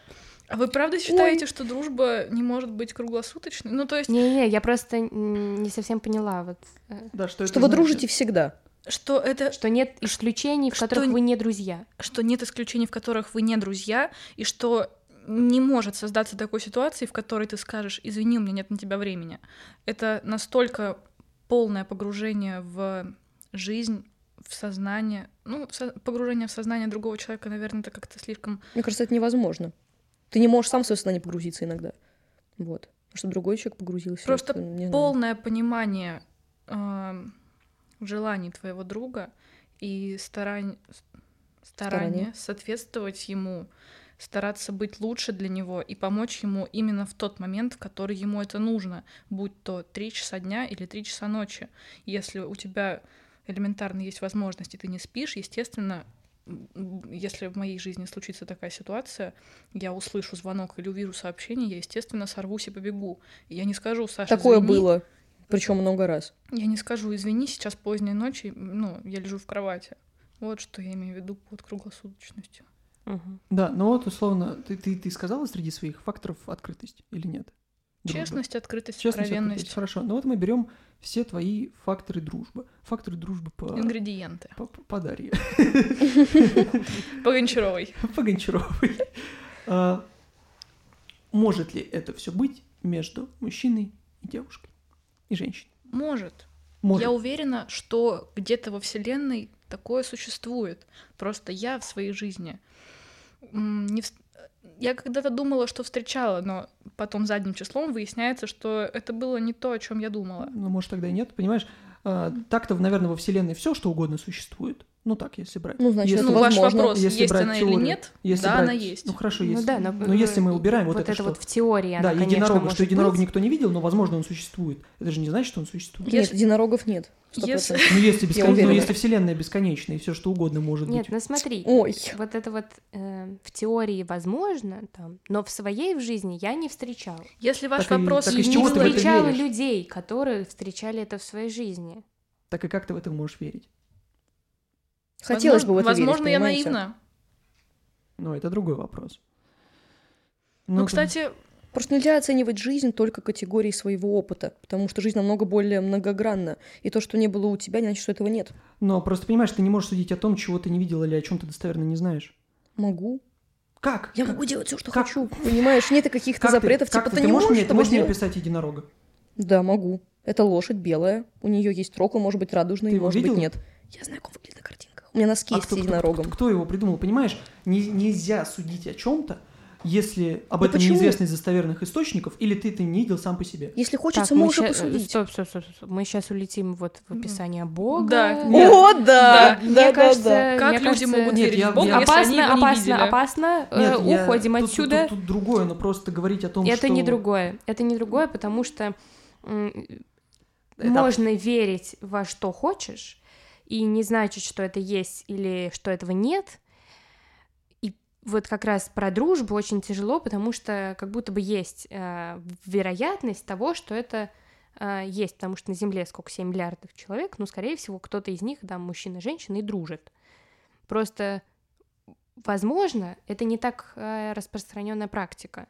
[SPEAKER 3] А вы правда считаете, что дружба не может быть круглосуточной? Ну, то есть,
[SPEAKER 4] Не-не, я просто не совсем поняла вот, э,
[SPEAKER 2] Да, что это
[SPEAKER 1] Что вы
[SPEAKER 2] значит?
[SPEAKER 1] дружите всегда.
[SPEAKER 3] Что это
[SPEAKER 4] что нет исключений, в
[SPEAKER 3] что
[SPEAKER 4] которых вы не друзья.
[SPEAKER 3] что нет исключений, в которых вы не друзья, и что не может создаться такой ситуации, в которой ты скажешь, извини, у меня нет на тебя времени. Это настолько полное погружение в жизнь, в сознание. Ну, со- погружение в сознание другого человека, наверное, это как-то слишком...
[SPEAKER 1] Мне кажется, это невозможно. Ты не можешь сам в свое сознание погрузиться иногда. Вот. Чтобы другой человек погрузился.
[SPEAKER 3] Просто
[SPEAKER 1] это, не знаю.
[SPEAKER 3] Полное понимание эм, желаний твоего друга и старань... старание
[SPEAKER 1] Старание.
[SPEAKER 3] соответствовать ему, стараться быть лучше для него и помочь ему именно в тот момент, в который ему это нужно, будь то 3 часа дня или 3 часа ночи. Если у тебя элементарно есть возможность, и ты не спишь, естественно, если в моей жизни случится такая ситуация, я услышу звонок или увижу сообщение, я, естественно, сорвусь и побегу. И я не скажу, Саша,
[SPEAKER 1] Такое
[SPEAKER 3] извини».
[SPEAKER 1] было. Причем много раз.
[SPEAKER 3] Я не скажу, извини, сейчас поздняя ночь, и, ну, я лежу в кровати. Вот что я имею в виду под круглосуточностью.
[SPEAKER 4] Мгм.
[SPEAKER 2] Да, ну вот условно, ты, ты, ты сказала среди своих факторов открытость или нет? Дружбы?
[SPEAKER 3] Честность, открытость,
[SPEAKER 2] Честность,
[SPEAKER 3] откровенность,
[SPEAKER 2] открытость. Хорошо. Ну вот мы берем все твои факторы дружбы. Факторы дружбы по,
[SPEAKER 3] ингредиенты.
[SPEAKER 2] по, по Дарье,
[SPEAKER 3] По Гончаровой.
[SPEAKER 2] по Гончаровой. А, Может ли это все быть между мужчиной и девушкой? И женщиной?
[SPEAKER 3] Может.
[SPEAKER 2] Может.
[SPEAKER 3] Я уверена, что где-то во Вселенной такое существует. Просто я в своей жизни не вс- я когда-то думала, что встречала, но потом задним числом выясняется, что это было не то, о чем я думала.
[SPEAKER 2] Ну, может, тогда и нет. Понимаешь, а, так-то, наверное, во Вселенной все, что угодно существует. Ну так, если брать.
[SPEAKER 1] Ну, значит,
[SPEAKER 2] Если-
[SPEAKER 1] это
[SPEAKER 3] ну, ваш
[SPEAKER 1] возможно.
[SPEAKER 3] вопрос,
[SPEAKER 2] Если
[SPEAKER 3] есть
[SPEAKER 2] брать
[SPEAKER 3] она или
[SPEAKER 2] теорию,
[SPEAKER 3] нет?
[SPEAKER 2] Если
[SPEAKER 3] да,
[SPEAKER 2] брать-
[SPEAKER 3] она есть.
[SPEAKER 2] Ну хорошо,
[SPEAKER 4] Ну
[SPEAKER 2] если,
[SPEAKER 4] да, но,
[SPEAKER 2] но если мы убираем вот,
[SPEAKER 4] вот
[SPEAKER 2] это,
[SPEAKER 4] это
[SPEAKER 2] что...
[SPEAKER 4] вот в теории,
[SPEAKER 2] да,
[SPEAKER 4] она, конечно,
[SPEAKER 2] единорога,
[SPEAKER 4] может
[SPEAKER 2] что единорога
[SPEAKER 4] быть.
[SPEAKER 2] никто не видел, но, возможно, он существует. Это же не значит, что он существует.
[SPEAKER 1] Нет,
[SPEAKER 3] Если-
[SPEAKER 1] единорогов нет. Сто
[SPEAKER 3] Если-
[SPEAKER 1] процентов.
[SPEAKER 2] Ну, если, бескон- ну, если Вселенная бесконечная, и все что угодно может
[SPEAKER 4] Нет,
[SPEAKER 2] быть.
[SPEAKER 4] ну смотри,
[SPEAKER 1] Ой.
[SPEAKER 4] вот это вот э, в теории возможно, там, но в своей в жизни я не встречала.
[SPEAKER 3] Если ваш
[SPEAKER 2] Так и-
[SPEAKER 3] вопрос
[SPEAKER 2] так
[SPEAKER 4] И
[SPEAKER 2] из
[SPEAKER 4] не
[SPEAKER 2] чего это
[SPEAKER 4] встречала людей, которые встречали это в своей жизни.
[SPEAKER 2] Так и как ты в это можешь верить?
[SPEAKER 1] Хотелось бы в это
[SPEAKER 3] Возможно,
[SPEAKER 1] верить,
[SPEAKER 3] я
[SPEAKER 1] понимаете?
[SPEAKER 3] наивна.
[SPEAKER 2] Ну, это другой вопрос.
[SPEAKER 3] Ну,
[SPEAKER 2] ты-
[SPEAKER 3] кстати,
[SPEAKER 1] Просто нельзя оценивать жизнь только категорией своего опыта, потому что жизнь намного более многогранна. И то, что не было у тебя, не значит, что этого нет.
[SPEAKER 2] Но просто понимаешь, ты не можешь судить о том, чего ты не видел или о чем ты достоверно не знаешь.
[SPEAKER 1] Могу.
[SPEAKER 2] Как?
[SPEAKER 1] Я
[SPEAKER 2] Как?
[SPEAKER 1] могу делать все, что
[SPEAKER 2] как-
[SPEAKER 1] хочу. Понимаешь, нет каких-то
[SPEAKER 2] Как ты-
[SPEAKER 1] запретов,
[SPEAKER 2] как
[SPEAKER 1] типа
[SPEAKER 2] ты,
[SPEAKER 1] ты, не
[SPEAKER 2] можешь
[SPEAKER 1] можешь
[SPEAKER 2] мне, ты можешь мне описать единорога?
[SPEAKER 1] Да, могу. Это лошадь белая, у нее есть рог, он может быть радужный,
[SPEAKER 2] Ты его
[SPEAKER 1] может
[SPEAKER 2] видела?
[SPEAKER 1] быть нет. Я знаю, как выглядит. У меня носки
[SPEAKER 2] А
[SPEAKER 1] есть
[SPEAKER 2] кто,
[SPEAKER 1] с
[SPEAKER 2] кто-
[SPEAKER 1] единорогом.
[SPEAKER 2] кто- кто его придумал? Понимаешь, Не- нельзя судить о чем-то, если об
[SPEAKER 1] Ну
[SPEAKER 2] этом
[SPEAKER 1] почему?
[SPEAKER 2] неизвестно из достоверных источников, или ты это не видел сам по себе.
[SPEAKER 1] Если хочется,
[SPEAKER 4] Так, мы
[SPEAKER 1] и
[SPEAKER 4] ща- э,
[SPEAKER 1] посудить.
[SPEAKER 4] Стоп, стоп, стоп, стоп. Мы сейчас улетим вот в описание Бога.
[SPEAKER 3] Да,
[SPEAKER 2] Нет.
[SPEAKER 1] О, да!
[SPEAKER 3] Да.
[SPEAKER 4] Мне
[SPEAKER 1] Да, да,
[SPEAKER 4] кажется,
[SPEAKER 1] да.
[SPEAKER 3] как
[SPEAKER 4] мне
[SPEAKER 3] люди
[SPEAKER 4] кажется,
[SPEAKER 3] могут
[SPEAKER 2] Нет,
[SPEAKER 3] верить
[SPEAKER 2] я-
[SPEAKER 3] в Бога,
[SPEAKER 2] я-
[SPEAKER 3] если они
[SPEAKER 4] Опасно,
[SPEAKER 3] не
[SPEAKER 4] опасно,
[SPEAKER 3] видели?
[SPEAKER 4] опасно. э,
[SPEAKER 2] Нет, я-
[SPEAKER 4] Уходим
[SPEAKER 2] тут-
[SPEAKER 4] отсюда.
[SPEAKER 2] Тут, тут другое, но просто говорить о том,
[SPEAKER 4] Это
[SPEAKER 2] что...
[SPEAKER 4] не другое. Это не другое, потому что
[SPEAKER 2] Это-
[SPEAKER 4] можно верить во что хочешь, и не значит, что это есть или что этого нет. И вот как раз про дружбу очень тяжело, потому что как будто бы есть э, вероятность того, что это э, есть, потому что на Земле сколько, 7 миллиардов человек, ну, скорее всего, кто-то из них, да, мужчина, женщина, и дружит. Просто, возможно, это не так э, распространенная практика.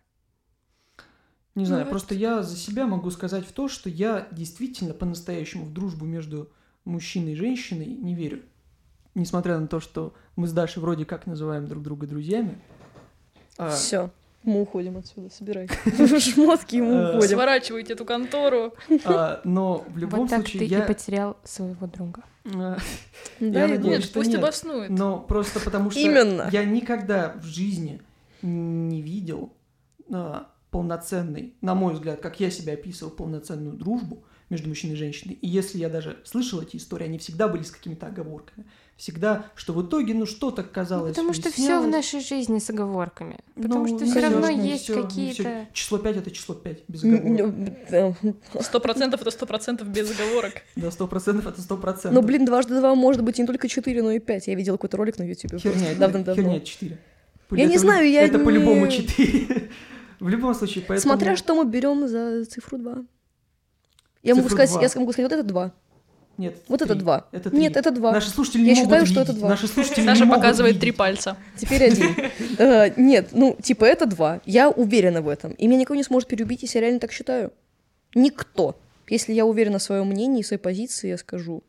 [SPEAKER 2] Не знаю,
[SPEAKER 3] Ну,
[SPEAKER 2] просто я за себя могу сказать в то, что я действительно по-настоящему в дружбу между мужчиной и женщиной не верю. Несмотря на то, что мы с Дашей вроде как называем друг друга друзьями. а,
[SPEAKER 1] Все. Мы уходим отсюда, собирай шмотки, мы
[SPEAKER 2] Э,
[SPEAKER 1] уходим.
[SPEAKER 3] Сворачивайте эту контору.
[SPEAKER 2] А, Но в любом
[SPEAKER 4] Вот так
[SPEAKER 2] случае
[SPEAKER 4] ты
[SPEAKER 2] я...
[SPEAKER 4] и потерял своего друга.
[SPEAKER 2] а,
[SPEAKER 1] Да,
[SPEAKER 3] Нет, пусть обоснует.
[SPEAKER 2] Но просто потому что я никогда в жизни не видел а, полноценной, на мой взгляд, как я себя описывал, полноценную дружбу между мужчиной и женщиной. И если я даже слышал эти истории, они всегда были с какими-то оговорками. Всегда, что в итоге, ну что-то
[SPEAKER 4] Ну,
[SPEAKER 2] казалось.
[SPEAKER 4] потому что все в нашей жизни с оговорками. Потому
[SPEAKER 2] Ну,
[SPEAKER 4] что
[SPEAKER 2] ну,
[SPEAKER 4] все равно есть
[SPEAKER 2] ну,
[SPEAKER 4] какие-то.
[SPEAKER 2] Число 5 это число 5, без оговорок.
[SPEAKER 1] да.
[SPEAKER 3] Сто процентов это сто процентов без оговорок.
[SPEAKER 2] Да, сто процентов это сто процентов.
[SPEAKER 1] Но, блин, дважды два может быть не только четыре, но и пять. Я видел какой-то ролик на YouTube.
[SPEAKER 2] Херня, херня 4.
[SPEAKER 1] Я не знаю, я
[SPEAKER 2] Это по-любому
[SPEAKER 1] не-
[SPEAKER 2] 4. В любом случае, поэтому...
[SPEAKER 1] Смотря что мы берем за цифру 2. Я могу сказать,
[SPEAKER 2] два.
[SPEAKER 1] я могу сказать, вот это 2.
[SPEAKER 2] Нет,
[SPEAKER 1] Вот это. 2.
[SPEAKER 2] Три.
[SPEAKER 1] Нет, это 2.
[SPEAKER 2] Наши слушатели
[SPEAKER 1] Я
[SPEAKER 2] не
[SPEAKER 1] считаю,
[SPEAKER 2] могут
[SPEAKER 1] что это два.
[SPEAKER 2] Наши слушатели
[SPEAKER 3] Саша
[SPEAKER 2] не
[SPEAKER 3] показывает три пальца.
[SPEAKER 1] Теперь один. Э, Нет, ну, типа, это 2. Я уверена в этом. И меня никто не сможет переубить, если я реально так считаю. Никто. Если я уверена в своем мнении, в своей позиции, я скажу.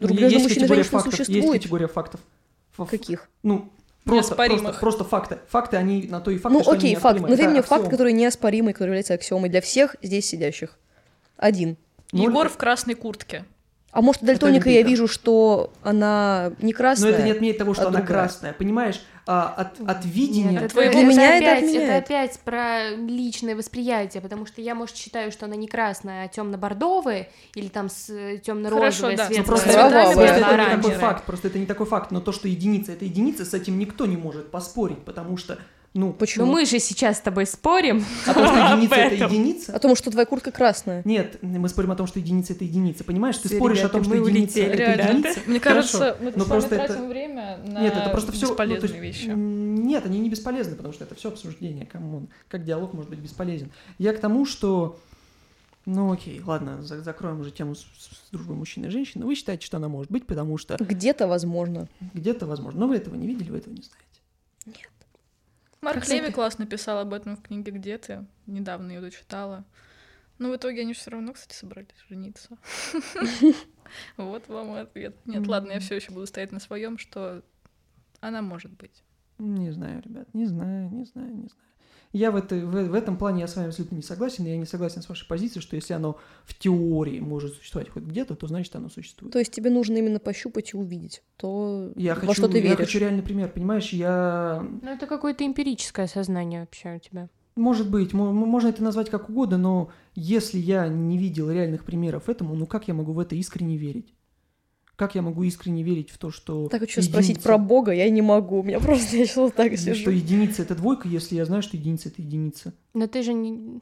[SPEAKER 2] Есть
[SPEAKER 1] между мужчиной и женщиной
[SPEAKER 2] фактов. Есть
[SPEAKER 1] существует.
[SPEAKER 2] категория фактов.
[SPEAKER 1] Каких?
[SPEAKER 2] Ну, просто, просто, просто факты. Факты, они на то и факты,
[SPEAKER 1] Ну,
[SPEAKER 2] что
[SPEAKER 1] окей,
[SPEAKER 2] они
[SPEAKER 1] факт. Назови
[SPEAKER 2] Это
[SPEAKER 1] мне факт,
[SPEAKER 2] аксиома.
[SPEAKER 1] который неоспоримый, который является аксиомой для всех здесь сидящих. Один.
[SPEAKER 2] Ноль-
[SPEAKER 3] Егор в красной куртке.
[SPEAKER 1] А может, у дальтоника я вижу, что она не
[SPEAKER 2] Но
[SPEAKER 1] красная.
[SPEAKER 2] это не отменяет того, что
[SPEAKER 1] а
[SPEAKER 2] она
[SPEAKER 1] другая.
[SPEAKER 2] красная. Понимаешь? А, от, от видения...
[SPEAKER 4] Нет, это,
[SPEAKER 3] Твоего-
[SPEAKER 4] это
[SPEAKER 1] Для меня это
[SPEAKER 4] опять,
[SPEAKER 1] отменяет.
[SPEAKER 4] опять про личное восприятие, потому что я, может, считаю, что она не красная, а темно-бордовая, или там с темно-розовая,
[SPEAKER 3] Хорошо, да.
[SPEAKER 2] Ну,
[SPEAKER 4] светлая,
[SPEAKER 2] просто,
[SPEAKER 1] Кровавая.
[SPEAKER 2] просто это не такой факт, просто это не такой факт, но то, что единица это единица, с этим никто не может поспорить, потому что, ну,
[SPEAKER 4] Но
[SPEAKER 1] Почему?
[SPEAKER 4] мы же сейчас с тобой спорим.
[SPEAKER 2] о том, что единица это единица,
[SPEAKER 1] О том, что твоя куртка красная.
[SPEAKER 2] Нет, мы спорим о том, что единица это единица. Понимаешь, ты споришь о том, что
[SPEAKER 4] мы
[SPEAKER 2] единица это единица.
[SPEAKER 3] Мне
[SPEAKER 2] Хорошо.
[SPEAKER 3] кажется, мы
[SPEAKER 2] но
[SPEAKER 3] с вами тратим время на
[SPEAKER 2] Нет, это просто все
[SPEAKER 3] бесполезные вещи.
[SPEAKER 2] Нет, они не бесполезны, потому что это все обсуждение. Come on. Как диалог может быть бесполезен? Я к тому, что. Ну окей, ладно, за- закроем уже тему с, с дружбой мужчины и женщины. Вы считаете, что она может быть, потому что
[SPEAKER 1] Где-то возможно.
[SPEAKER 2] где-то возможно. Но вы этого не видели, вы этого не знаете.
[SPEAKER 3] Марк
[SPEAKER 1] Как
[SPEAKER 3] Леви
[SPEAKER 1] это?
[SPEAKER 3] классно писал об этом в книге «Где ты?». Недавно ее дочитала. Но в итоге они все равно, кстати, собрались жениться. Вот вам ответ. Нет, ладно, я все еще буду стоять на своем, что она может быть.
[SPEAKER 2] Не знаю, ребят, не знаю, не знаю, не знаю. Я в, этой, в, в этом плане я с вами абсолютно не согласен. и Я не согласен с вашей позицией, что если оно в теории может существовать хоть где-то, то значит оно существует.
[SPEAKER 1] То есть тебе нужно именно пощупать и увидеть то,
[SPEAKER 2] Я
[SPEAKER 1] во
[SPEAKER 2] хочу,
[SPEAKER 1] что ты
[SPEAKER 2] я
[SPEAKER 1] веришь.
[SPEAKER 2] хочу реальный пример, понимаешь? Я
[SPEAKER 4] Ну, это какое-то эмпирическое сознание вообще у тебя.
[SPEAKER 2] Может быть, можно это назвать как угодно, но если я не видел реальных примеров этому, ну как я могу в это искренне верить? Как я могу искренне верить в то, что...
[SPEAKER 1] Так хочу спросить
[SPEAKER 2] единица-
[SPEAKER 1] про Бога, я не могу. У меня просто я сейчас вот так
[SPEAKER 2] Что
[SPEAKER 1] сижу.
[SPEAKER 2] единица это двойка, если я знаю, что единица это единица.
[SPEAKER 4] Но ты же не...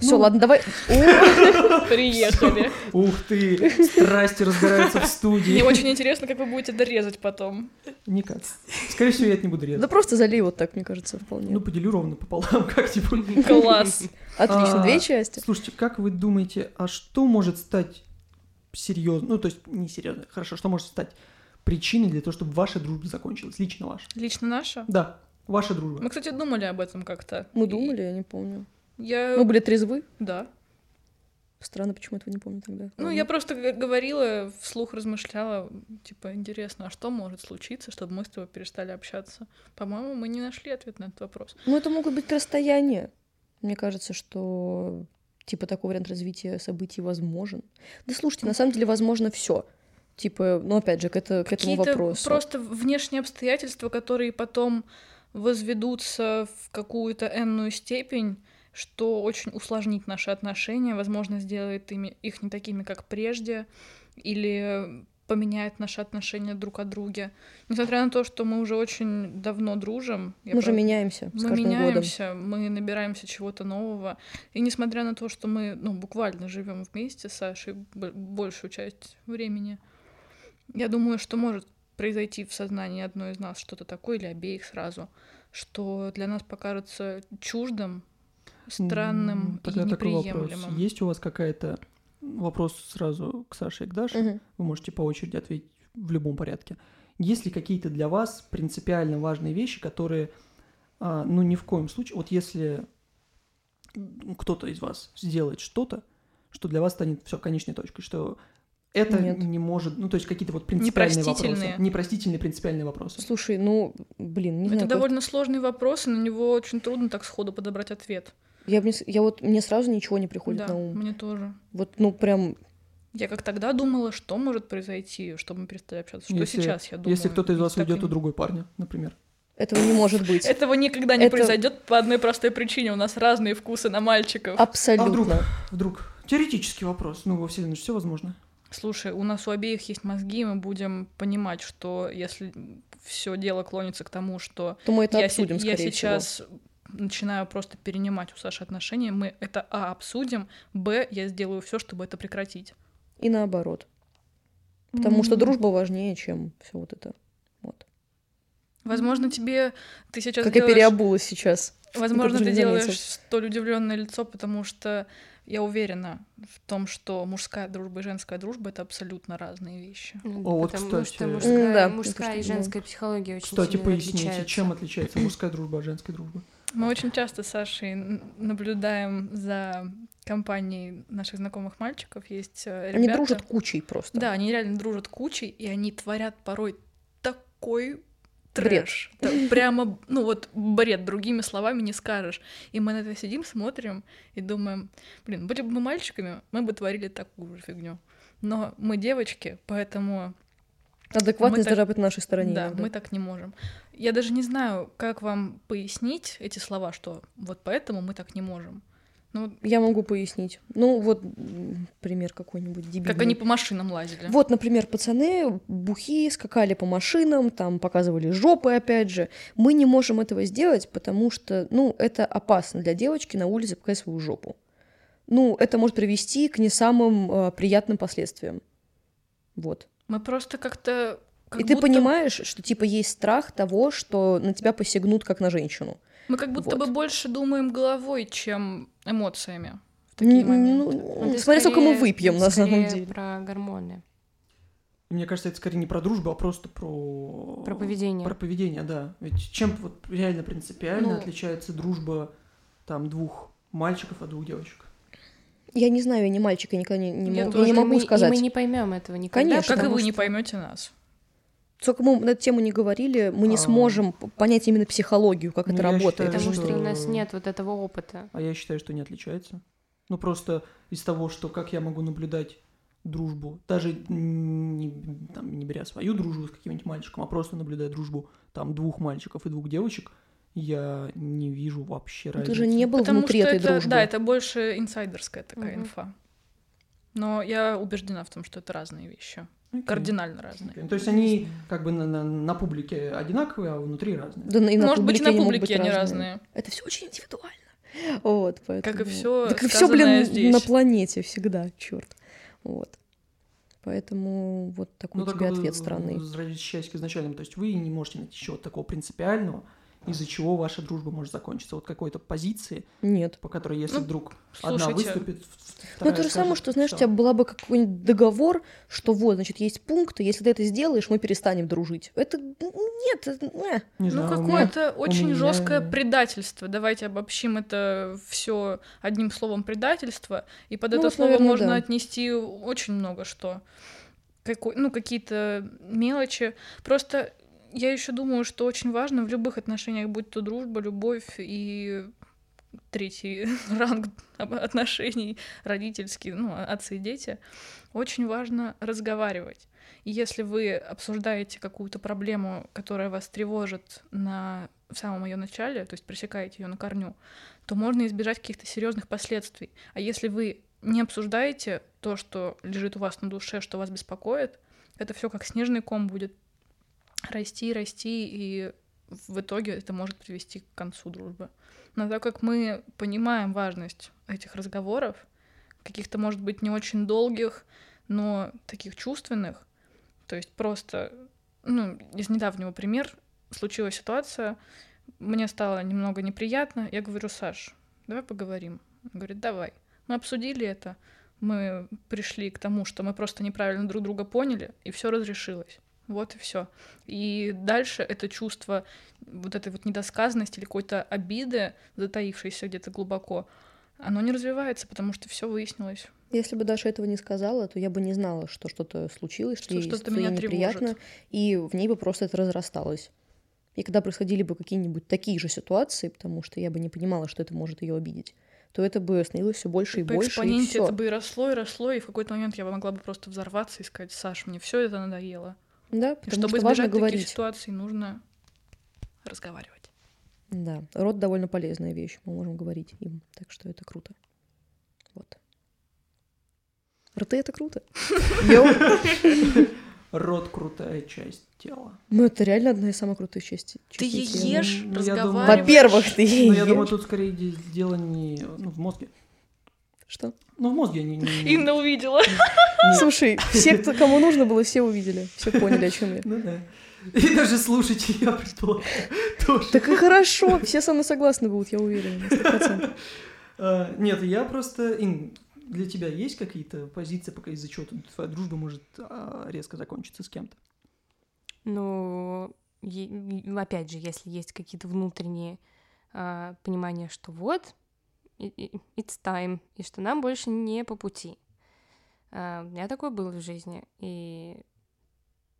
[SPEAKER 1] Все,
[SPEAKER 2] Ну.
[SPEAKER 1] ладно, давай.
[SPEAKER 3] Приехали.
[SPEAKER 2] Ух ты, страсти разгораются в студии.
[SPEAKER 3] Мне очень интересно, как вы будете дорезать потом.
[SPEAKER 2] Никак. Скорее всего, я это не буду резать.
[SPEAKER 1] Да просто залей вот так, мне кажется, вполне.
[SPEAKER 2] Ну, поделю ровно пополам, как-нибудь.
[SPEAKER 3] Класс.
[SPEAKER 1] Отлично,
[SPEAKER 2] а,
[SPEAKER 1] две части.
[SPEAKER 2] Слушайте, как вы думаете, а что может стать серьезно, ну, то есть не серьезно, хорошо, что может стать причиной для того, чтобы ваша дружба закончилась, лично ваша?
[SPEAKER 3] Лично наша?
[SPEAKER 2] Да, ваша дружба.
[SPEAKER 3] Мы, кстати, думали об этом как-то.
[SPEAKER 1] Мы
[SPEAKER 3] И
[SPEAKER 1] думали, я не помню.
[SPEAKER 3] Я...
[SPEAKER 1] Мы были трезвы.
[SPEAKER 3] Да.
[SPEAKER 1] Странно, почему этого не помню тогда.
[SPEAKER 3] Ну, я просто говорила, вслух размышляла, типа, интересно, а что может случиться, чтобы мы с тобой перестали общаться? По-моему, мы не нашли ответ на этот вопрос.
[SPEAKER 1] Ну, это могут быть расстояния. Мне кажется, что типа такой вариант развития событий возможен. Да слушайте, на самом деле возможно все. Типа, ну опять же, к, это, к этому вопросу.
[SPEAKER 3] просто внешние обстоятельства, которые потом возведутся в какую-то энную степень, что очень усложнит наши отношения, возможно, сделает ими, их не такими, как прежде, или поменяет наши отношения друг от друга. Несмотря на то, что мы уже очень давно дружим,
[SPEAKER 1] Мы же
[SPEAKER 3] правда-
[SPEAKER 1] меняемся с
[SPEAKER 3] мы
[SPEAKER 1] каждым годом.
[SPEAKER 3] меняемся, мы набираемся чего-то нового. И несмотря на то, что мы ну, буквально живем вместе с Сашей большую часть времени, я думаю, что может произойти в сознании одной из нас что-то такое, или обеих сразу, что для нас покажется чуждым, странным
[SPEAKER 2] М,
[SPEAKER 3] и
[SPEAKER 2] Тогда такой вопрос.
[SPEAKER 3] неприемлемым.
[SPEAKER 2] Есть у вас какая-то вопрос сразу к Саше и к Даше?
[SPEAKER 1] Мгм.
[SPEAKER 2] Вы можете по очереди ответить в любом порядке. Есть ли какие-то для вас принципиально важные вещи, которые, а, ну, ни в коем случае, вот если кто-то из вас сделает что-то, что для вас станет все конечной точкой, что это
[SPEAKER 1] Нет.
[SPEAKER 2] не может, ну то есть какие-то вот принципиальные вопросы,
[SPEAKER 3] Непростительные.
[SPEAKER 2] непростительные принципиальные вопросы.
[SPEAKER 1] Слушай, ну, блин, не
[SPEAKER 3] это
[SPEAKER 1] знаю. как-
[SPEAKER 3] довольно сложный вопрос, и на него очень трудно так сходу подобрать ответ.
[SPEAKER 1] Я, мне я вот, мне сразу ничего не приходит
[SPEAKER 3] да,
[SPEAKER 1] на ум.
[SPEAKER 3] мне тоже.
[SPEAKER 1] Вот, ну, прям,
[SPEAKER 3] Я как тогда думала, что может произойти, чтобы мы перестали общаться. Что
[SPEAKER 2] Если-
[SPEAKER 3] сейчас я думаю.
[SPEAKER 2] Если кто-то из вас уйдет
[SPEAKER 3] и-
[SPEAKER 2] у другой парня, например.
[SPEAKER 1] этого не может быть.
[SPEAKER 3] Этого никогда не
[SPEAKER 1] Это-
[SPEAKER 3] произойдет по одной простой причине. У нас разные вкусы на мальчиков.
[SPEAKER 2] А вдруг?
[SPEAKER 1] Абсолютно.
[SPEAKER 2] Вдруг теоретический вопрос, ну во вселенной все возможно.
[SPEAKER 3] Слушай, у нас у обеих есть мозги, и мы будем понимать, что если все дело клонится к тому, что
[SPEAKER 1] То мы это
[SPEAKER 3] я,
[SPEAKER 1] обсудим,
[SPEAKER 3] я
[SPEAKER 1] скорее
[SPEAKER 3] сейчас начинаю просто перенимать у Саши отношения, мы это А обсудим, Б я сделаю все, чтобы это прекратить.
[SPEAKER 1] И наоборот. Потому что
[SPEAKER 2] М.
[SPEAKER 1] дружба важнее, чем все вот это. Вот.
[SPEAKER 3] Возможно, тебе ты сейчас
[SPEAKER 1] Как я
[SPEAKER 3] делаешь-
[SPEAKER 1] переобулась сейчас.
[SPEAKER 3] Возможно, ты делаешь столь удивленное лицо, потому что я уверена в том, что мужская дружба и женская дружба это абсолютно разные вещи.
[SPEAKER 2] О, вот,
[SPEAKER 4] Потому
[SPEAKER 2] кстати.
[SPEAKER 4] что мужская,
[SPEAKER 1] да,
[SPEAKER 4] мужская
[SPEAKER 1] это
[SPEAKER 4] и
[SPEAKER 1] что,
[SPEAKER 4] женская психология очень
[SPEAKER 2] Кстати,
[SPEAKER 4] сильно
[SPEAKER 2] поясните,
[SPEAKER 4] отличаются.
[SPEAKER 2] чем отличается мужская дружба от женской дружбы?
[SPEAKER 3] Мы очень часто с Сашей наблюдаем за компанией наших знакомых мальчиков. Есть э, ребята...
[SPEAKER 1] Они дружат кучей просто.
[SPEAKER 3] Да, они реально дружат кучей, и они творят порой такой
[SPEAKER 1] Бред.
[SPEAKER 3] трэш. Да, прямо, ну вот бред, другими словами не скажешь. И мы на это сидим, смотрим и думаем, блин, были бы мы мальчиками, мы бы творили такую же фигню. Но мы девочки, поэтому
[SPEAKER 1] Адекватность
[SPEAKER 3] Мы так-
[SPEAKER 1] должна быть на нашей стороне.
[SPEAKER 3] да,
[SPEAKER 1] иногда.
[SPEAKER 3] мы так не можем. Я даже не знаю, как вам пояснить эти слова, что вот поэтому мы так не можем. Ну,
[SPEAKER 1] Я могу пояснить. Ну, вот пример какой-нибудь дебильный.
[SPEAKER 3] как они по машинам лазили.
[SPEAKER 1] Вот, например, пацаны бухи скакали по машинам, там показывали жопы, опять же. Мы не можем этого сделать, потому что, ну, это опасно для девочки на улице показать свою жопу. Ну, это может привести к не самым э, приятным последствиям. Вот.
[SPEAKER 3] Мы просто как-то... как
[SPEAKER 1] И ты
[SPEAKER 3] будто-
[SPEAKER 1] понимаешь, что типа есть страх того, что на тебя посягнут как на женщину.
[SPEAKER 3] Мы как будто
[SPEAKER 1] Вот.
[SPEAKER 3] бы больше думаем головой, чем эмоциями в такие моменты.
[SPEAKER 1] ну,
[SPEAKER 4] ты
[SPEAKER 1] смотря сколько мы выпьем, на самом деле.
[SPEAKER 4] про гормоны,
[SPEAKER 2] Мне кажется, это скорее не про дружбу, а просто про...
[SPEAKER 4] про поведение.
[SPEAKER 2] Про поведение, да. Ведь чем вот реально принципиально
[SPEAKER 4] Ну.
[SPEAKER 2] отличается дружба там двух мальчиков от двух девочек?
[SPEAKER 1] Я не знаю, я не мальчик, я никогда не, не
[SPEAKER 3] Я
[SPEAKER 1] могу,
[SPEAKER 3] тоже.
[SPEAKER 1] я не
[SPEAKER 4] И
[SPEAKER 1] могу
[SPEAKER 4] мы-
[SPEAKER 1] сказать.
[SPEAKER 4] И мы не поймем этого никогда.
[SPEAKER 1] Конечно,
[SPEAKER 3] Как и вы не
[SPEAKER 4] что-
[SPEAKER 3] поймете нас.
[SPEAKER 1] Сколько мы на эту тему не говорили, мы не
[SPEAKER 2] А.
[SPEAKER 1] сможем понять именно психологию, как
[SPEAKER 2] Ну,
[SPEAKER 1] это работает.
[SPEAKER 2] считаю,
[SPEAKER 4] Потому
[SPEAKER 2] что-
[SPEAKER 4] что у нас нет вот этого опыта.
[SPEAKER 2] А я считаю, что не отличается. Ну, просто из того, что как я могу наблюдать дружбу, даже не, там, не беря свою дружбу с каким-нибудь мальчиком, а просто наблюдая дружбу там двух мальчиков и двух девочек, я не вижу вообще
[SPEAKER 1] Ну,
[SPEAKER 2] разницы.
[SPEAKER 1] Ты же не был
[SPEAKER 3] Потому
[SPEAKER 1] внутри
[SPEAKER 3] что
[SPEAKER 1] этой
[SPEAKER 3] это,
[SPEAKER 1] дружбы.
[SPEAKER 3] да, это больше инсайдерская такая
[SPEAKER 4] Мгм.
[SPEAKER 3] инфа. Но я убеждена в том, что это разные вещи.
[SPEAKER 2] Окей.
[SPEAKER 3] Кардинально разные.
[SPEAKER 2] Окей. То есть они как бы на, на- на публике одинаковые, а внутри разные.
[SPEAKER 1] Да, и на
[SPEAKER 3] Может быть, и
[SPEAKER 1] публике
[SPEAKER 3] на публике они
[SPEAKER 1] разные.
[SPEAKER 3] разные.
[SPEAKER 1] Это все очень индивидуально. Вот, поэтому...
[SPEAKER 3] Как и все
[SPEAKER 1] Так и все, блин,
[SPEAKER 3] здесь.
[SPEAKER 1] на планете всегда, черт. Вот. Поэтому вот такой
[SPEAKER 2] Ну,
[SPEAKER 1] тебе
[SPEAKER 2] так,
[SPEAKER 1] ответ странный.
[SPEAKER 2] Возвращаясь к изначальному, то есть вы не можете найти чего-то такого принципиального, из-за чего ваша дружба может закончиться. Вот какой-то позиции,
[SPEAKER 1] Нет.
[SPEAKER 2] по которой, если
[SPEAKER 3] Ну,
[SPEAKER 2] вдруг одна
[SPEAKER 3] Слушайте,
[SPEAKER 2] выступит,
[SPEAKER 1] Ну, это же самое,
[SPEAKER 2] скажет,
[SPEAKER 1] что, знаешь, у
[SPEAKER 2] «Всё».
[SPEAKER 1] тебя была бы какой-нибудь договор, что вот, значит, есть пункты, если ты это сделаешь, мы перестанем дружить. Это нет, это.
[SPEAKER 2] Не
[SPEAKER 3] Ну,
[SPEAKER 2] знаю, у меня-
[SPEAKER 3] какое-то очень
[SPEAKER 2] меня-
[SPEAKER 3] жесткое предательство. Давайте обобщим это все одним словом предательство. И под
[SPEAKER 1] Ну,
[SPEAKER 3] это
[SPEAKER 1] вот,
[SPEAKER 3] слово
[SPEAKER 1] наверное,
[SPEAKER 3] можно
[SPEAKER 1] да.
[SPEAKER 3] отнести очень много что. Какой, ну, какие-то мелочи. Просто я еще думаю, что очень важно в любых отношениях, будь то дружба, любовь и третий ранг отношений родительский, ну, отцы и дети, очень важно разговаривать. И если вы обсуждаете какую-то проблему, которая вас тревожит на в самом ее начале, то есть пресекаете ее на корню, то можно избежать каких-то серьезных последствий. А если вы не обсуждаете то, что лежит у вас на душе, что вас беспокоит, это все как снежный ком будет расти, расти, и в итоге это может привести к концу дружбы. Но так как мы понимаем важность этих разговоров, каких-то, может быть, не очень долгих, но таких чувственных, то есть просто, ну, из недавнего пример, случилась ситуация, мне стало немного неприятно, я говорю, Саш, давай поговорим. Он говорит, давай. Мы обсудили это, мы пришли к тому, что мы просто неправильно друг друга поняли, и все разрешилось. Вот и все. И дальше это чувство вот этой вот недосказанности или какой-то обиды, затаившейся где-то глубоко, оно не развивается, потому что все выяснилось.
[SPEAKER 1] Если бы Даша этого не сказала, то я бы не знала, что что-то случилось, что,
[SPEAKER 3] Что что-то меня
[SPEAKER 1] неприятно,
[SPEAKER 3] тревожит.
[SPEAKER 1] и в ней бы просто это разрасталось. И когда происходили бы какие-нибудь такие же ситуации, потому что я бы не понимала, что это может ее обидеть, то это бы становилось все больше и
[SPEAKER 3] По
[SPEAKER 1] больше, и
[SPEAKER 3] экспоненте
[SPEAKER 1] все.
[SPEAKER 3] это бы и росло, и росло, и в какой-то момент я бы могла бы просто взорваться и сказать, Саш, мне все это надоело.
[SPEAKER 1] Да, потому
[SPEAKER 3] чтобы
[SPEAKER 1] что важно
[SPEAKER 3] избежать таких
[SPEAKER 1] говорить.
[SPEAKER 3] ситуаций, нужно разговаривать.
[SPEAKER 1] Да, рот довольно полезная вещь, мы можем говорить им, так что это круто. Вот. Рты — это круто.
[SPEAKER 2] Рот крутая часть тела.
[SPEAKER 1] Ну, это реально одна из самых крутых частей.
[SPEAKER 3] Ты ешь,
[SPEAKER 2] Ну,
[SPEAKER 3] разговариваешь.
[SPEAKER 1] Во-первых, ты
[SPEAKER 2] Ну, я
[SPEAKER 1] ешь.
[SPEAKER 2] думаю, тут скорее де- дело не ну, в мозге.
[SPEAKER 1] Что?
[SPEAKER 2] Ну, в мозге не... не-
[SPEAKER 3] Инна увидела.
[SPEAKER 1] Слушай, все, кто, кому нужно было, все увидели, все поняли, о чем я.
[SPEAKER 2] Ну да. И даже слушайте, я предполагаю, тоже.
[SPEAKER 1] Так и хорошо, все со мной согласны будут, я уверена, на 100%.
[SPEAKER 2] А, Нет, я просто... Ин, для тебя есть какие-то позиции, пока из-за чего твоя дружба может а, резко закончиться с кем-то?
[SPEAKER 4] Ну, опять же, если есть какие-то внутренние а, понимания, что вот, it's time, и что нам больше не по пути. А, у меня такое было в жизни, и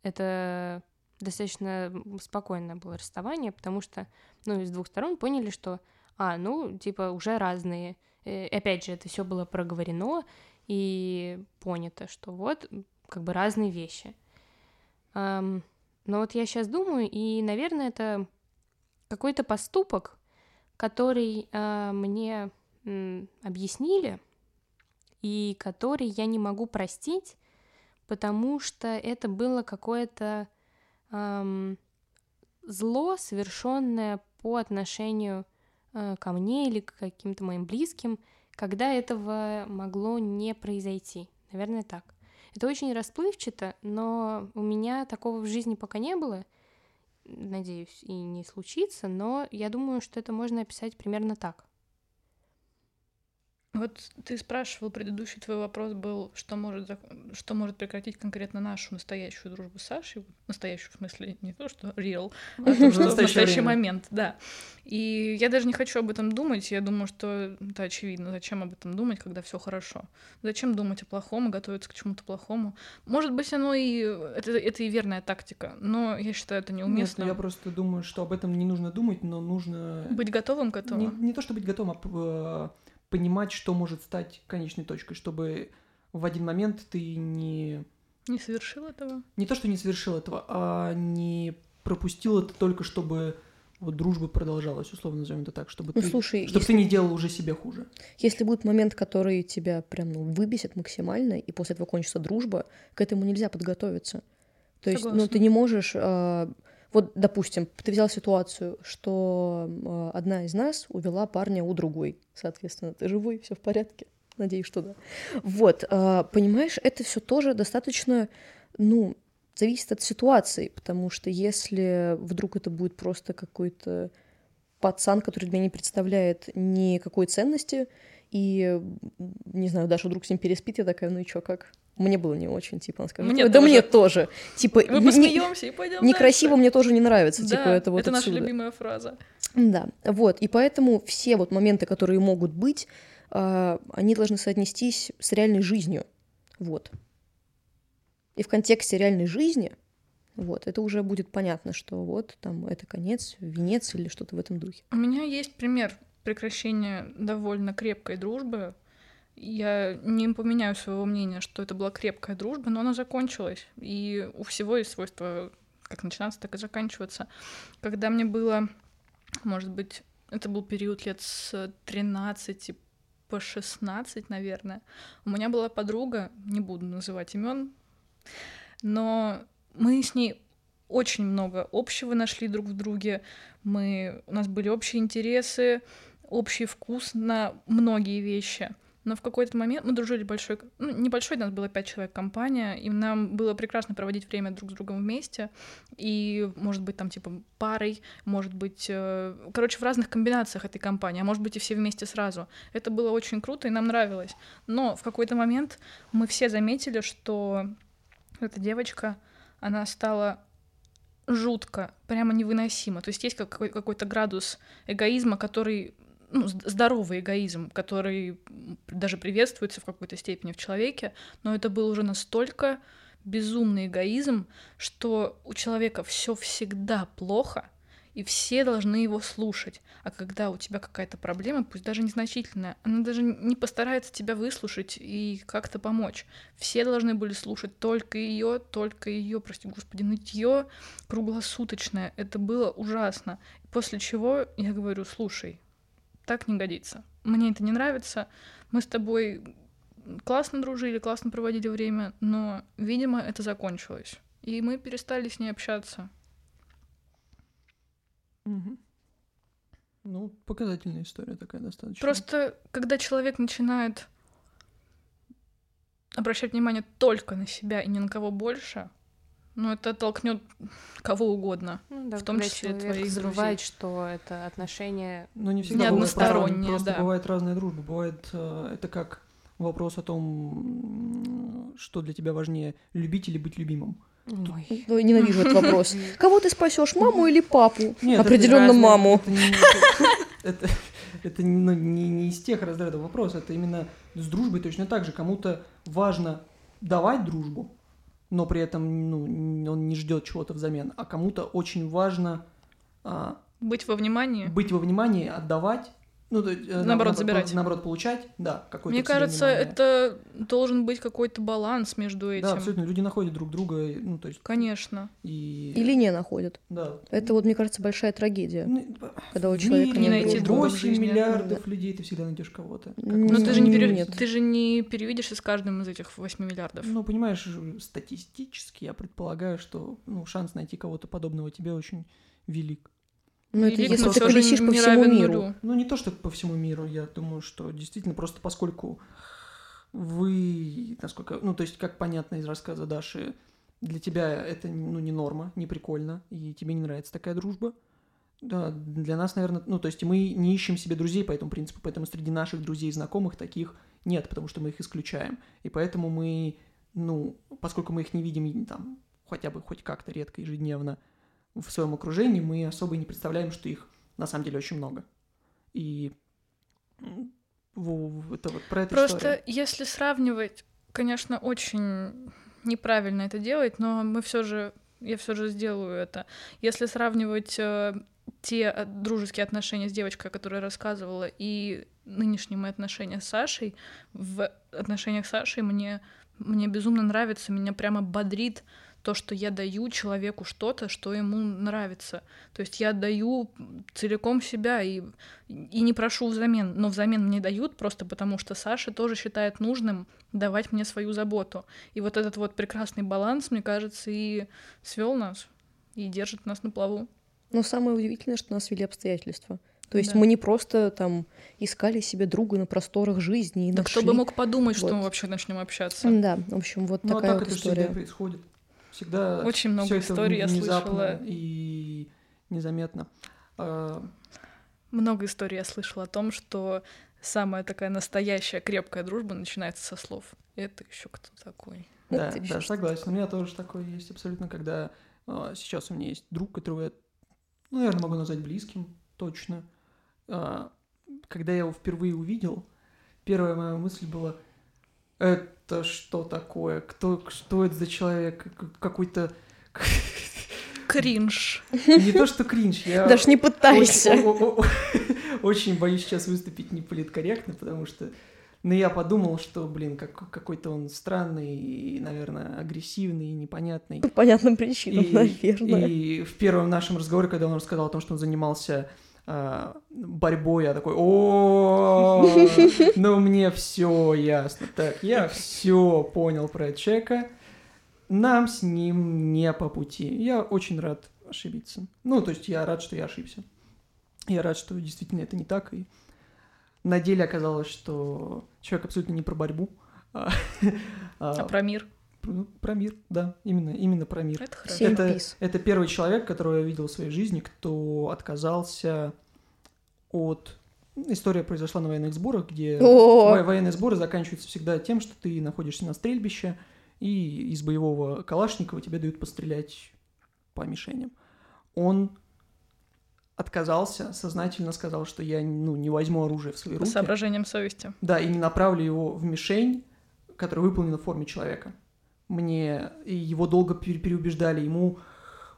[SPEAKER 4] это достаточно спокойное было расставание, потому что, ну, из двух сторон поняли, что, а, ну, типа, уже разные. Э, И опять же, это все было проговорено и понято, что вот, как бы разные вещи. Но вот я сейчас думаю, и, наверное, это какой-то поступок, который а, мне объяснили, и который я не могу простить, потому что это было какое-то ам, зло, совершенное по отношению э, ко мне или к каким-то моим близким, когда этого могло не произойти. Наверное, так. Это очень расплывчато, но у меня такого в жизни пока не было. Надеюсь, и не случится, но я думаю, что это можно описать примерно так.
[SPEAKER 3] Вот ты спрашивал, предыдущий твой вопрос был, что может, что может прекратить конкретно нашу настоящую дружбу с Сашей. Настоящую, в смысле, не то, что real, а то, что в настоящий момент, да. И я даже не хочу об этом думать. Я думаю, что это очевидно. Зачем об этом думать, когда все хорошо? Зачем думать о плохом и готовиться к чему-то плохому? Может быть, оно и... Это, это и верная тактика, но я считаю, это
[SPEAKER 2] Нет,
[SPEAKER 3] неуместно.
[SPEAKER 2] я просто думаю, что об этом не нужно думать, но нужно...
[SPEAKER 3] Быть готовым к
[SPEAKER 2] Не,
[SPEAKER 3] этому.
[SPEAKER 2] не то, чтобы быть готовым, а э, понимать, что может стать конечной точкой, чтобы в один момент ты не...
[SPEAKER 3] Не совершил этого?
[SPEAKER 2] Не то, что не совершил этого, а не пропустил это только, чтобы вот дружба продолжалась, условно назовем это так, чтобы,
[SPEAKER 1] Ну,
[SPEAKER 2] ты,
[SPEAKER 1] слушай,
[SPEAKER 2] чтобы
[SPEAKER 1] если,
[SPEAKER 2] ты не делал уже себе хуже.
[SPEAKER 1] если будет момент, который тебя прям ну, выбесит максимально, и после этого кончится дружба, к этому нельзя подготовиться. То есть, ну,
[SPEAKER 3] Согласна.
[SPEAKER 1] ты не можешь... а, вот, допустим, ты взял ситуацию, что а, одна из нас увела парня у другой. Соответственно, ты живой, все в порядке. Надеюсь, что да. Вот, а, понимаешь, это все тоже достаточно, ну, зависит от ситуации, потому что если вдруг это будет просто какой-то пацан, который для меня не представляет никакой ценности, и, не знаю, Даша вдруг с ним переспит, я такая, ну и чё, как? Мне было не очень, типа, она скажет,
[SPEAKER 3] Мне
[SPEAKER 1] «Ой, да
[SPEAKER 3] тоже».
[SPEAKER 1] мне тоже. Типа,
[SPEAKER 3] Мы
[SPEAKER 1] не-
[SPEAKER 3] посмеемся и пойдем
[SPEAKER 1] некрасиво мне тоже не нравится,
[SPEAKER 3] Да,
[SPEAKER 1] типа, это вот
[SPEAKER 3] это наша
[SPEAKER 1] отсюда.
[SPEAKER 3] любимая фраза.
[SPEAKER 1] Да, вот, и поэтому все вот моменты, которые могут быть, а, они должны соотнестись с реальной жизнью, вот. И в контексте реальной жизни, вот, это уже будет понятно, что вот там это конец, венец или что-то в этом духе.
[SPEAKER 3] У меня есть пример прекращения довольно крепкой дружбы. Я не поменяю своего мнения, что это была крепкая дружба, но она закончилась. И у всего есть свойство как начинаться, так и заканчиваться. Когда мне было, может быть, это был период лет с 13 по 16, наверное, у меня была подруга, не буду называть имен, но мы с ней очень много общего нашли друг в друге. Мы, у нас были общие интересы, общий вкус на многие вещи. Но в какой-то момент мы дружили большой, ну, небольшой, у нас было пять человек компания, и нам было прекрасно проводить время друг с другом вместе. И, может быть, там, типа, парой, может быть, э, короче, в разных комбинациях этой компании, а может быть, и все вместе сразу. Это было очень круто, и нам нравилось. Но в какой-то момент мы все заметили, что эта девочка, она стала жутко, прямо невыносимо. То есть есть какой- какой-то градус эгоизма, который ну, здоровый эгоизм, который даже приветствуется в какой-то степени в человеке, но это был уже настолько безумный эгоизм, что у человека все всегда плохо, и все должны его слушать. А когда у тебя какая-то проблема, пусть даже незначительная, она даже не постарается тебя выслушать и как-то помочь. Все должны были слушать только ее, только ее, прости господи, нытье круглосуточное. Это было ужасно. После чего я говорю, слушай, так не годится. Мне это не нравится. Мы с тобой классно дружили, классно проводили время, но, видимо, это закончилось. И мы перестали с ней общаться.
[SPEAKER 2] Мгм. Ну, показательная история такая достаточно.
[SPEAKER 3] Просто, когда человек начинает обращать внимание только на себя и ни на кого больше, ну, это оттолкнет кого угодно.
[SPEAKER 4] Ну да,
[SPEAKER 3] В том
[SPEAKER 4] когда
[SPEAKER 3] числе твоих
[SPEAKER 4] забывает,
[SPEAKER 3] друзей.
[SPEAKER 4] что это отношения...
[SPEAKER 2] Но не всегда
[SPEAKER 3] Не
[SPEAKER 2] бывает просто,
[SPEAKER 3] да.
[SPEAKER 2] бывает разная дружба. Бывает э, это как вопрос о том, что для тебя важнее, любить или быть любимым.
[SPEAKER 4] Ой.
[SPEAKER 1] Ну, ненавижу этот вопрос. Кого ты спасешь, маму или папу?
[SPEAKER 2] Нет,
[SPEAKER 1] Определенно маму.
[SPEAKER 2] Это, не, это, ну, не- не из тех разрядов вопроса, это именно с дружбой точно так же. Кому-то важно давать дружбу, но при этом ну, он не ждет чего-то взамен, а кому-то очень важно а,
[SPEAKER 3] Быть во внимании.
[SPEAKER 2] быть во внимании, отдавать, ну, то есть, э,
[SPEAKER 3] Наоборот,
[SPEAKER 2] на-
[SPEAKER 3] забирать.
[SPEAKER 2] наоборот, получать, да,
[SPEAKER 3] Мне кажется,
[SPEAKER 2] внимание.
[SPEAKER 3] это должен быть какой-то баланс между этим.
[SPEAKER 2] Да, абсолютно, люди находят друг друга, ну, то есть,
[SPEAKER 3] Конечно.
[SPEAKER 2] и...
[SPEAKER 1] Или не находят.
[SPEAKER 2] Да.
[SPEAKER 1] Это вот, мне кажется, большая трагедия.
[SPEAKER 2] Ну,
[SPEAKER 1] Когда у человека
[SPEAKER 3] не найти друга в
[SPEAKER 2] 8
[SPEAKER 3] жизни.
[SPEAKER 2] миллиардов людей, ты всегда найдешь кого-то.
[SPEAKER 1] Ну,
[SPEAKER 3] Но
[SPEAKER 2] мы
[SPEAKER 3] ты же не, пере-
[SPEAKER 1] Нет.
[SPEAKER 3] ты же не переведешься с каждым из этих 8 миллиардов.
[SPEAKER 2] Ну, понимаешь, статистически я предполагаю, что ну, шанс найти кого-то подобного тебе очень велик.
[SPEAKER 1] Ну, это если ты колесишь по всему миру.
[SPEAKER 3] нулю.
[SPEAKER 2] Ну, не то, что по всему миру, я думаю, что действительно просто поскольку вы, насколько, ну, то есть, как понятно из рассказа Даши, для тебя это, ну, не норма, не прикольно, и тебе не нравится такая дружба. Да, для нас, наверное, ну, то есть мы не ищем себе друзей по этому принципу, поэтому среди наших друзей и знакомых таких нет, потому что мы их исключаем. И поэтому мы, ну, поскольку мы их не видим там хотя бы хоть как-то редко ежедневно в своем окружении, мы особо и не представляем, что их на самом деле очень много. И это вот про это
[SPEAKER 3] Просто
[SPEAKER 2] история.
[SPEAKER 3] если сравнивать, конечно, очень неправильно это делать, но мы все же, я все же сделаю это. Если сравнивать э, те э, дружеские отношения с девочкой, о которой я рассказывала, и нынешние мои отношения с Сашей, в отношениях с Сашей мне, мне безумно нравится, меня прямо бодрит то, что я даю человеку что-то, что ему нравится. То есть я даю целиком себя и, и не прошу взамен, но взамен мне дают просто потому, что Саша тоже считает нужным давать мне свою заботу. И вот этот вот прекрасный баланс, мне кажется, и свел нас, и держит нас на плаву.
[SPEAKER 1] Но самое удивительное, что нас вели обстоятельства. То есть
[SPEAKER 3] Да.
[SPEAKER 1] мы не просто там искали себе друга на просторах жизни и
[SPEAKER 3] Да
[SPEAKER 1] нашли.
[SPEAKER 3] кто бы мог подумать, что
[SPEAKER 1] Вот.
[SPEAKER 3] мы вообще начнем общаться.
[SPEAKER 1] Да, в общем, вот
[SPEAKER 2] Ну, а
[SPEAKER 1] такая
[SPEAKER 2] так
[SPEAKER 1] вот
[SPEAKER 2] это
[SPEAKER 1] история.
[SPEAKER 2] всегда происходит. Всегда
[SPEAKER 3] Очень много историй я слышала.
[SPEAKER 2] и незаметно. А,
[SPEAKER 3] Много историй я слышала о том, что самая такая настоящая крепкая дружба начинается со слов. Это еще кто такой?
[SPEAKER 2] Да,
[SPEAKER 1] Это
[SPEAKER 2] да, согласен. У меня тоже такое есть абсолютно, когда а, сейчас у меня есть друг, которого я, ну, наверное, могу назвать близким, точно. А, когда я его впервые увидел, первая моя мысль была, это что такое? Кто, что это за человек? Какой-то...
[SPEAKER 3] Кринж.
[SPEAKER 2] Не то, что кринж, я...
[SPEAKER 1] Даже не пытайся.
[SPEAKER 2] Очень, боюсь сейчас выступить неполиткорректно, потому что, ну, я подумал, что, блин, как, какой-то он странный и, наверное, агрессивный и непонятный.
[SPEAKER 1] По понятным причинам,
[SPEAKER 2] И,
[SPEAKER 1] наверное.
[SPEAKER 2] и в первом нашем разговоре, когда он рассказал о том, что он занимался борьбой, я такой, о, ну мне все ясно. Так, я все понял про человека. Нам с ним не по пути. Я очень рад ошибиться. Ну, то есть я рад, что я ошибся. Я рад, что действительно это не так. И на деле оказалось, что человек абсолютно не про борьбу, А
[SPEAKER 3] а про мир?
[SPEAKER 2] Ну, про мир, да, именно, именно про мир.
[SPEAKER 3] Это хорошо.
[SPEAKER 2] Это, это первый человек, которого я видел в своей жизни, кто отказался от... История произошла на военных сборах, где
[SPEAKER 1] О!
[SPEAKER 2] во- военные сборы заканчиваются всегда тем, что ты находишься на стрельбище, и из боевого Калашникова тебе дают пострелять по мишеням. Он отказался, сознательно сказал, что я ну, не возьму оружие в свои
[SPEAKER 3] По
[SPEAKER 2] руки.
[SPEAKER 3] соображениям совести.
[SPEAKER 2] Да, и не направлю его в мишень, которая выполнена в форме человека. Мне и его долго пере- переубеждали, ему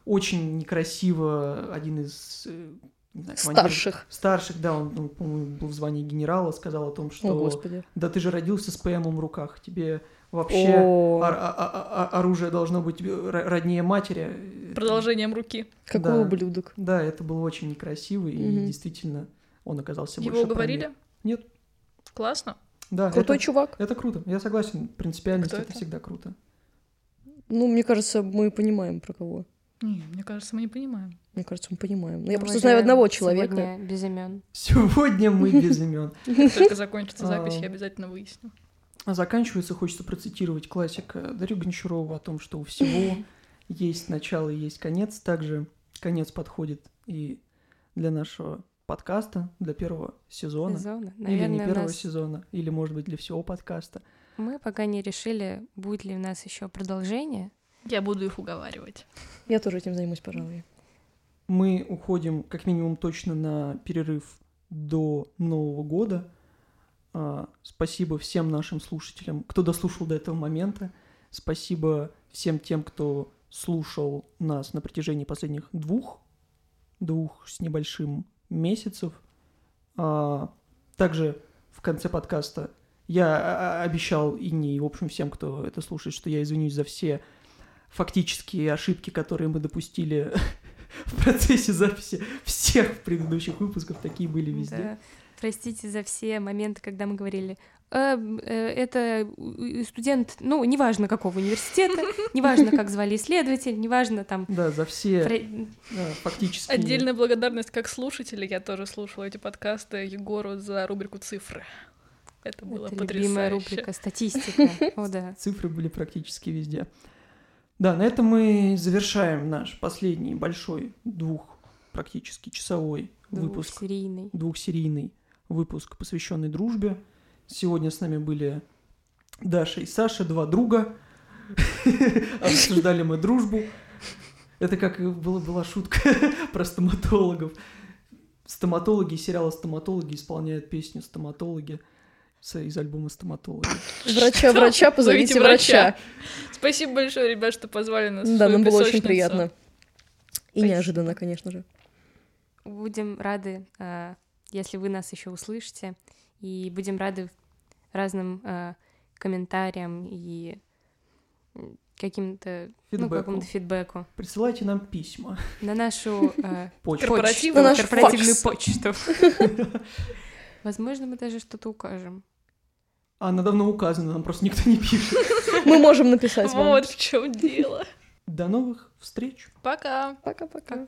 [SPEAKER 2] очень некрасиво один из э, не знаю, командиров-
[SPEAKER 1] Старших.
[SPEAKER 2] старших, да, он, ну, по-моему, был в звании генерала, сказал о том, что
[SPEAKER 1] О, господи.
[SPEAKER 2] да ты же родился с ПМом в руках, тебе вообще
[SPEAKER 1] О,
[SPEAKER 2] ор- оружие должно быть э, ро- роднее матери.
[SPEAKER 3] Продолжением руки.
[SPEAKER 1] какой
[SPEAKER 2] да.
[SPEAKER 1] ублюдок.
[SPEAKER 2] Да, это было очень некрасиво, и
[SPEAKER 1] Мгм.
[SPEAKER 2] действительно он оказался
[SPEAKER 3] Его
[SPEAKER 2] больше
[SPEAKER 3] уговорили?
[SPEAKER 2] проник. Нет.
[SPEAKER 3] Классно.
[SPEAKER 2] Да,
[SPEAKER 1] Крутой
[SPEAKER 2] это,
[SPEAKER 1] чувак.
[SPEAKER 2] это круто. Я согласен. Принципиальность это?
[SPEAKER 3] это?
[SPEAKER 2] всегда круто.
[SPEAKER 1] Ну, мне кажется, мы понимаем, про кого.
[SPEAKER 3] Не, мне кажется, мы не понимаем.
[SPEAKER 1] Мне кажется, мы понимаем. Ну, я просто знаю одного человека.
[SPEAKER 4] Сегодня без имен.
[SPEAKER 2] Сегодня мы без имен.
[SPEAKER 3] Как только закончится запись,
[SPEAKER 2] А.
[SPEAKER 3] я обязательно выясню.
[SPEAKER 2] А заканчивается, хочется процитировать классика Дарью Гончарова о том, что у всего есть начало и есть конец. Также конец подходит и для нашего подкаста, для первого сезона.
[SPEAKER 4] Сезона.
[SPEAKER 2] Или не
[SPEAKER 4] Наверное,
[SPEAKER 2] первого
[SPEAKER 4] нас-
[SPEAKER 2] сезона, или, может быть, для всего подкаста.
[SPEAKER 4] Мы пока не решили, будет ли у нас еще продолжение.
[SPEAKER 3] Я буду их уговаривать.
[SPEAKER 1] Я тоже этим займусь, пожалуй.
[SPEAKER 2] Мы уходим как минимум точно на перерыв до Нового года. А, Спасибо всем нашим слушателям, кто дослушал до этого момента. Спасибо всем тем, кто слушал нас на протяжении последних двух, двух с небольшим месяцев. А, Также в конце подкаста я а, а, обещал Инне и, в общем, всем, кто это слушает, что я извинюсь за все фактические ошибки, которые мы допустили в процессе записи всех предыдущих выпусков. Такие были везде.
[SPEAKER 4] Да. Простите за все моменты, когда мы говорили, «Э, э, это у- студент, ну, неважно какого университета, неважно, как звали исследователь, неважно там...
[SPEAKER 2] Да, за все
[SPEAKER 4] про-
[SPEAKER 2] э, фактически...
[SPEAKER 3] Отдельная благодарность как слушатель. Я тоже слушала эти подкасты Егору за рубрику «Цифры». Это было
[SPEAKER 4] Это
[SPEAKER 3] потрясающе.
[SPEAKER 4] любимая рубрика «Статистика». О, да.
[SPEAKER 2] Цифры были практически везде. Да, на этом мы завершаем наш последний большой двух практически часовой выпуск,
[SPEAKER 4] Двухсерийный.
[SPEAKER 2] двухсерийный выпуск, посвященный дружбе. Сегодня с нами были Даша и Саша, два друга. Обсуждали мы дружбу. Это как и была, была шутка про стоматологов. Стоматологи, сериала «Стоматологи» исполняют песню «Стоматологи» из альбома «Стоматологи».
[SPEAKER 1] Врача, врача, позовите
[SPEAKER 3] Зовите
[SPEAKER 1] врача.
[SPEAKER 3] Спасибо большое, ребят, что позвали нас.
[SPEAKER 1] Да, нам было очень приятно. И неожиданно, конечно же.
[SPEAKER 4] Будем рады, э, если вы нас еще услышите, и будем рады разным э, комментариям и каким-то ну, какому-то фидбэку
[SPEAKER 2] Присылайте нам письма.
[SPEAKER 4] на нашу э,
[SPEAKER 2] Почту.
[SPEAKER 3] Корпоративную
[SPEAKER 1] На
[SPEAKER 4] почту. Возможно, мы даже что-то укажем.
[SPEAKER 2] А она давно указана, нам просто никто не пишет.
[SPEAKER 1] Мы можем написать вам.
[SPEAKER 3] Вот в чем дело.
[SPEAKER 2] До новых встреч!
[SPEAKER 3] Пока.
[SPEAKER 1] Пока-пока.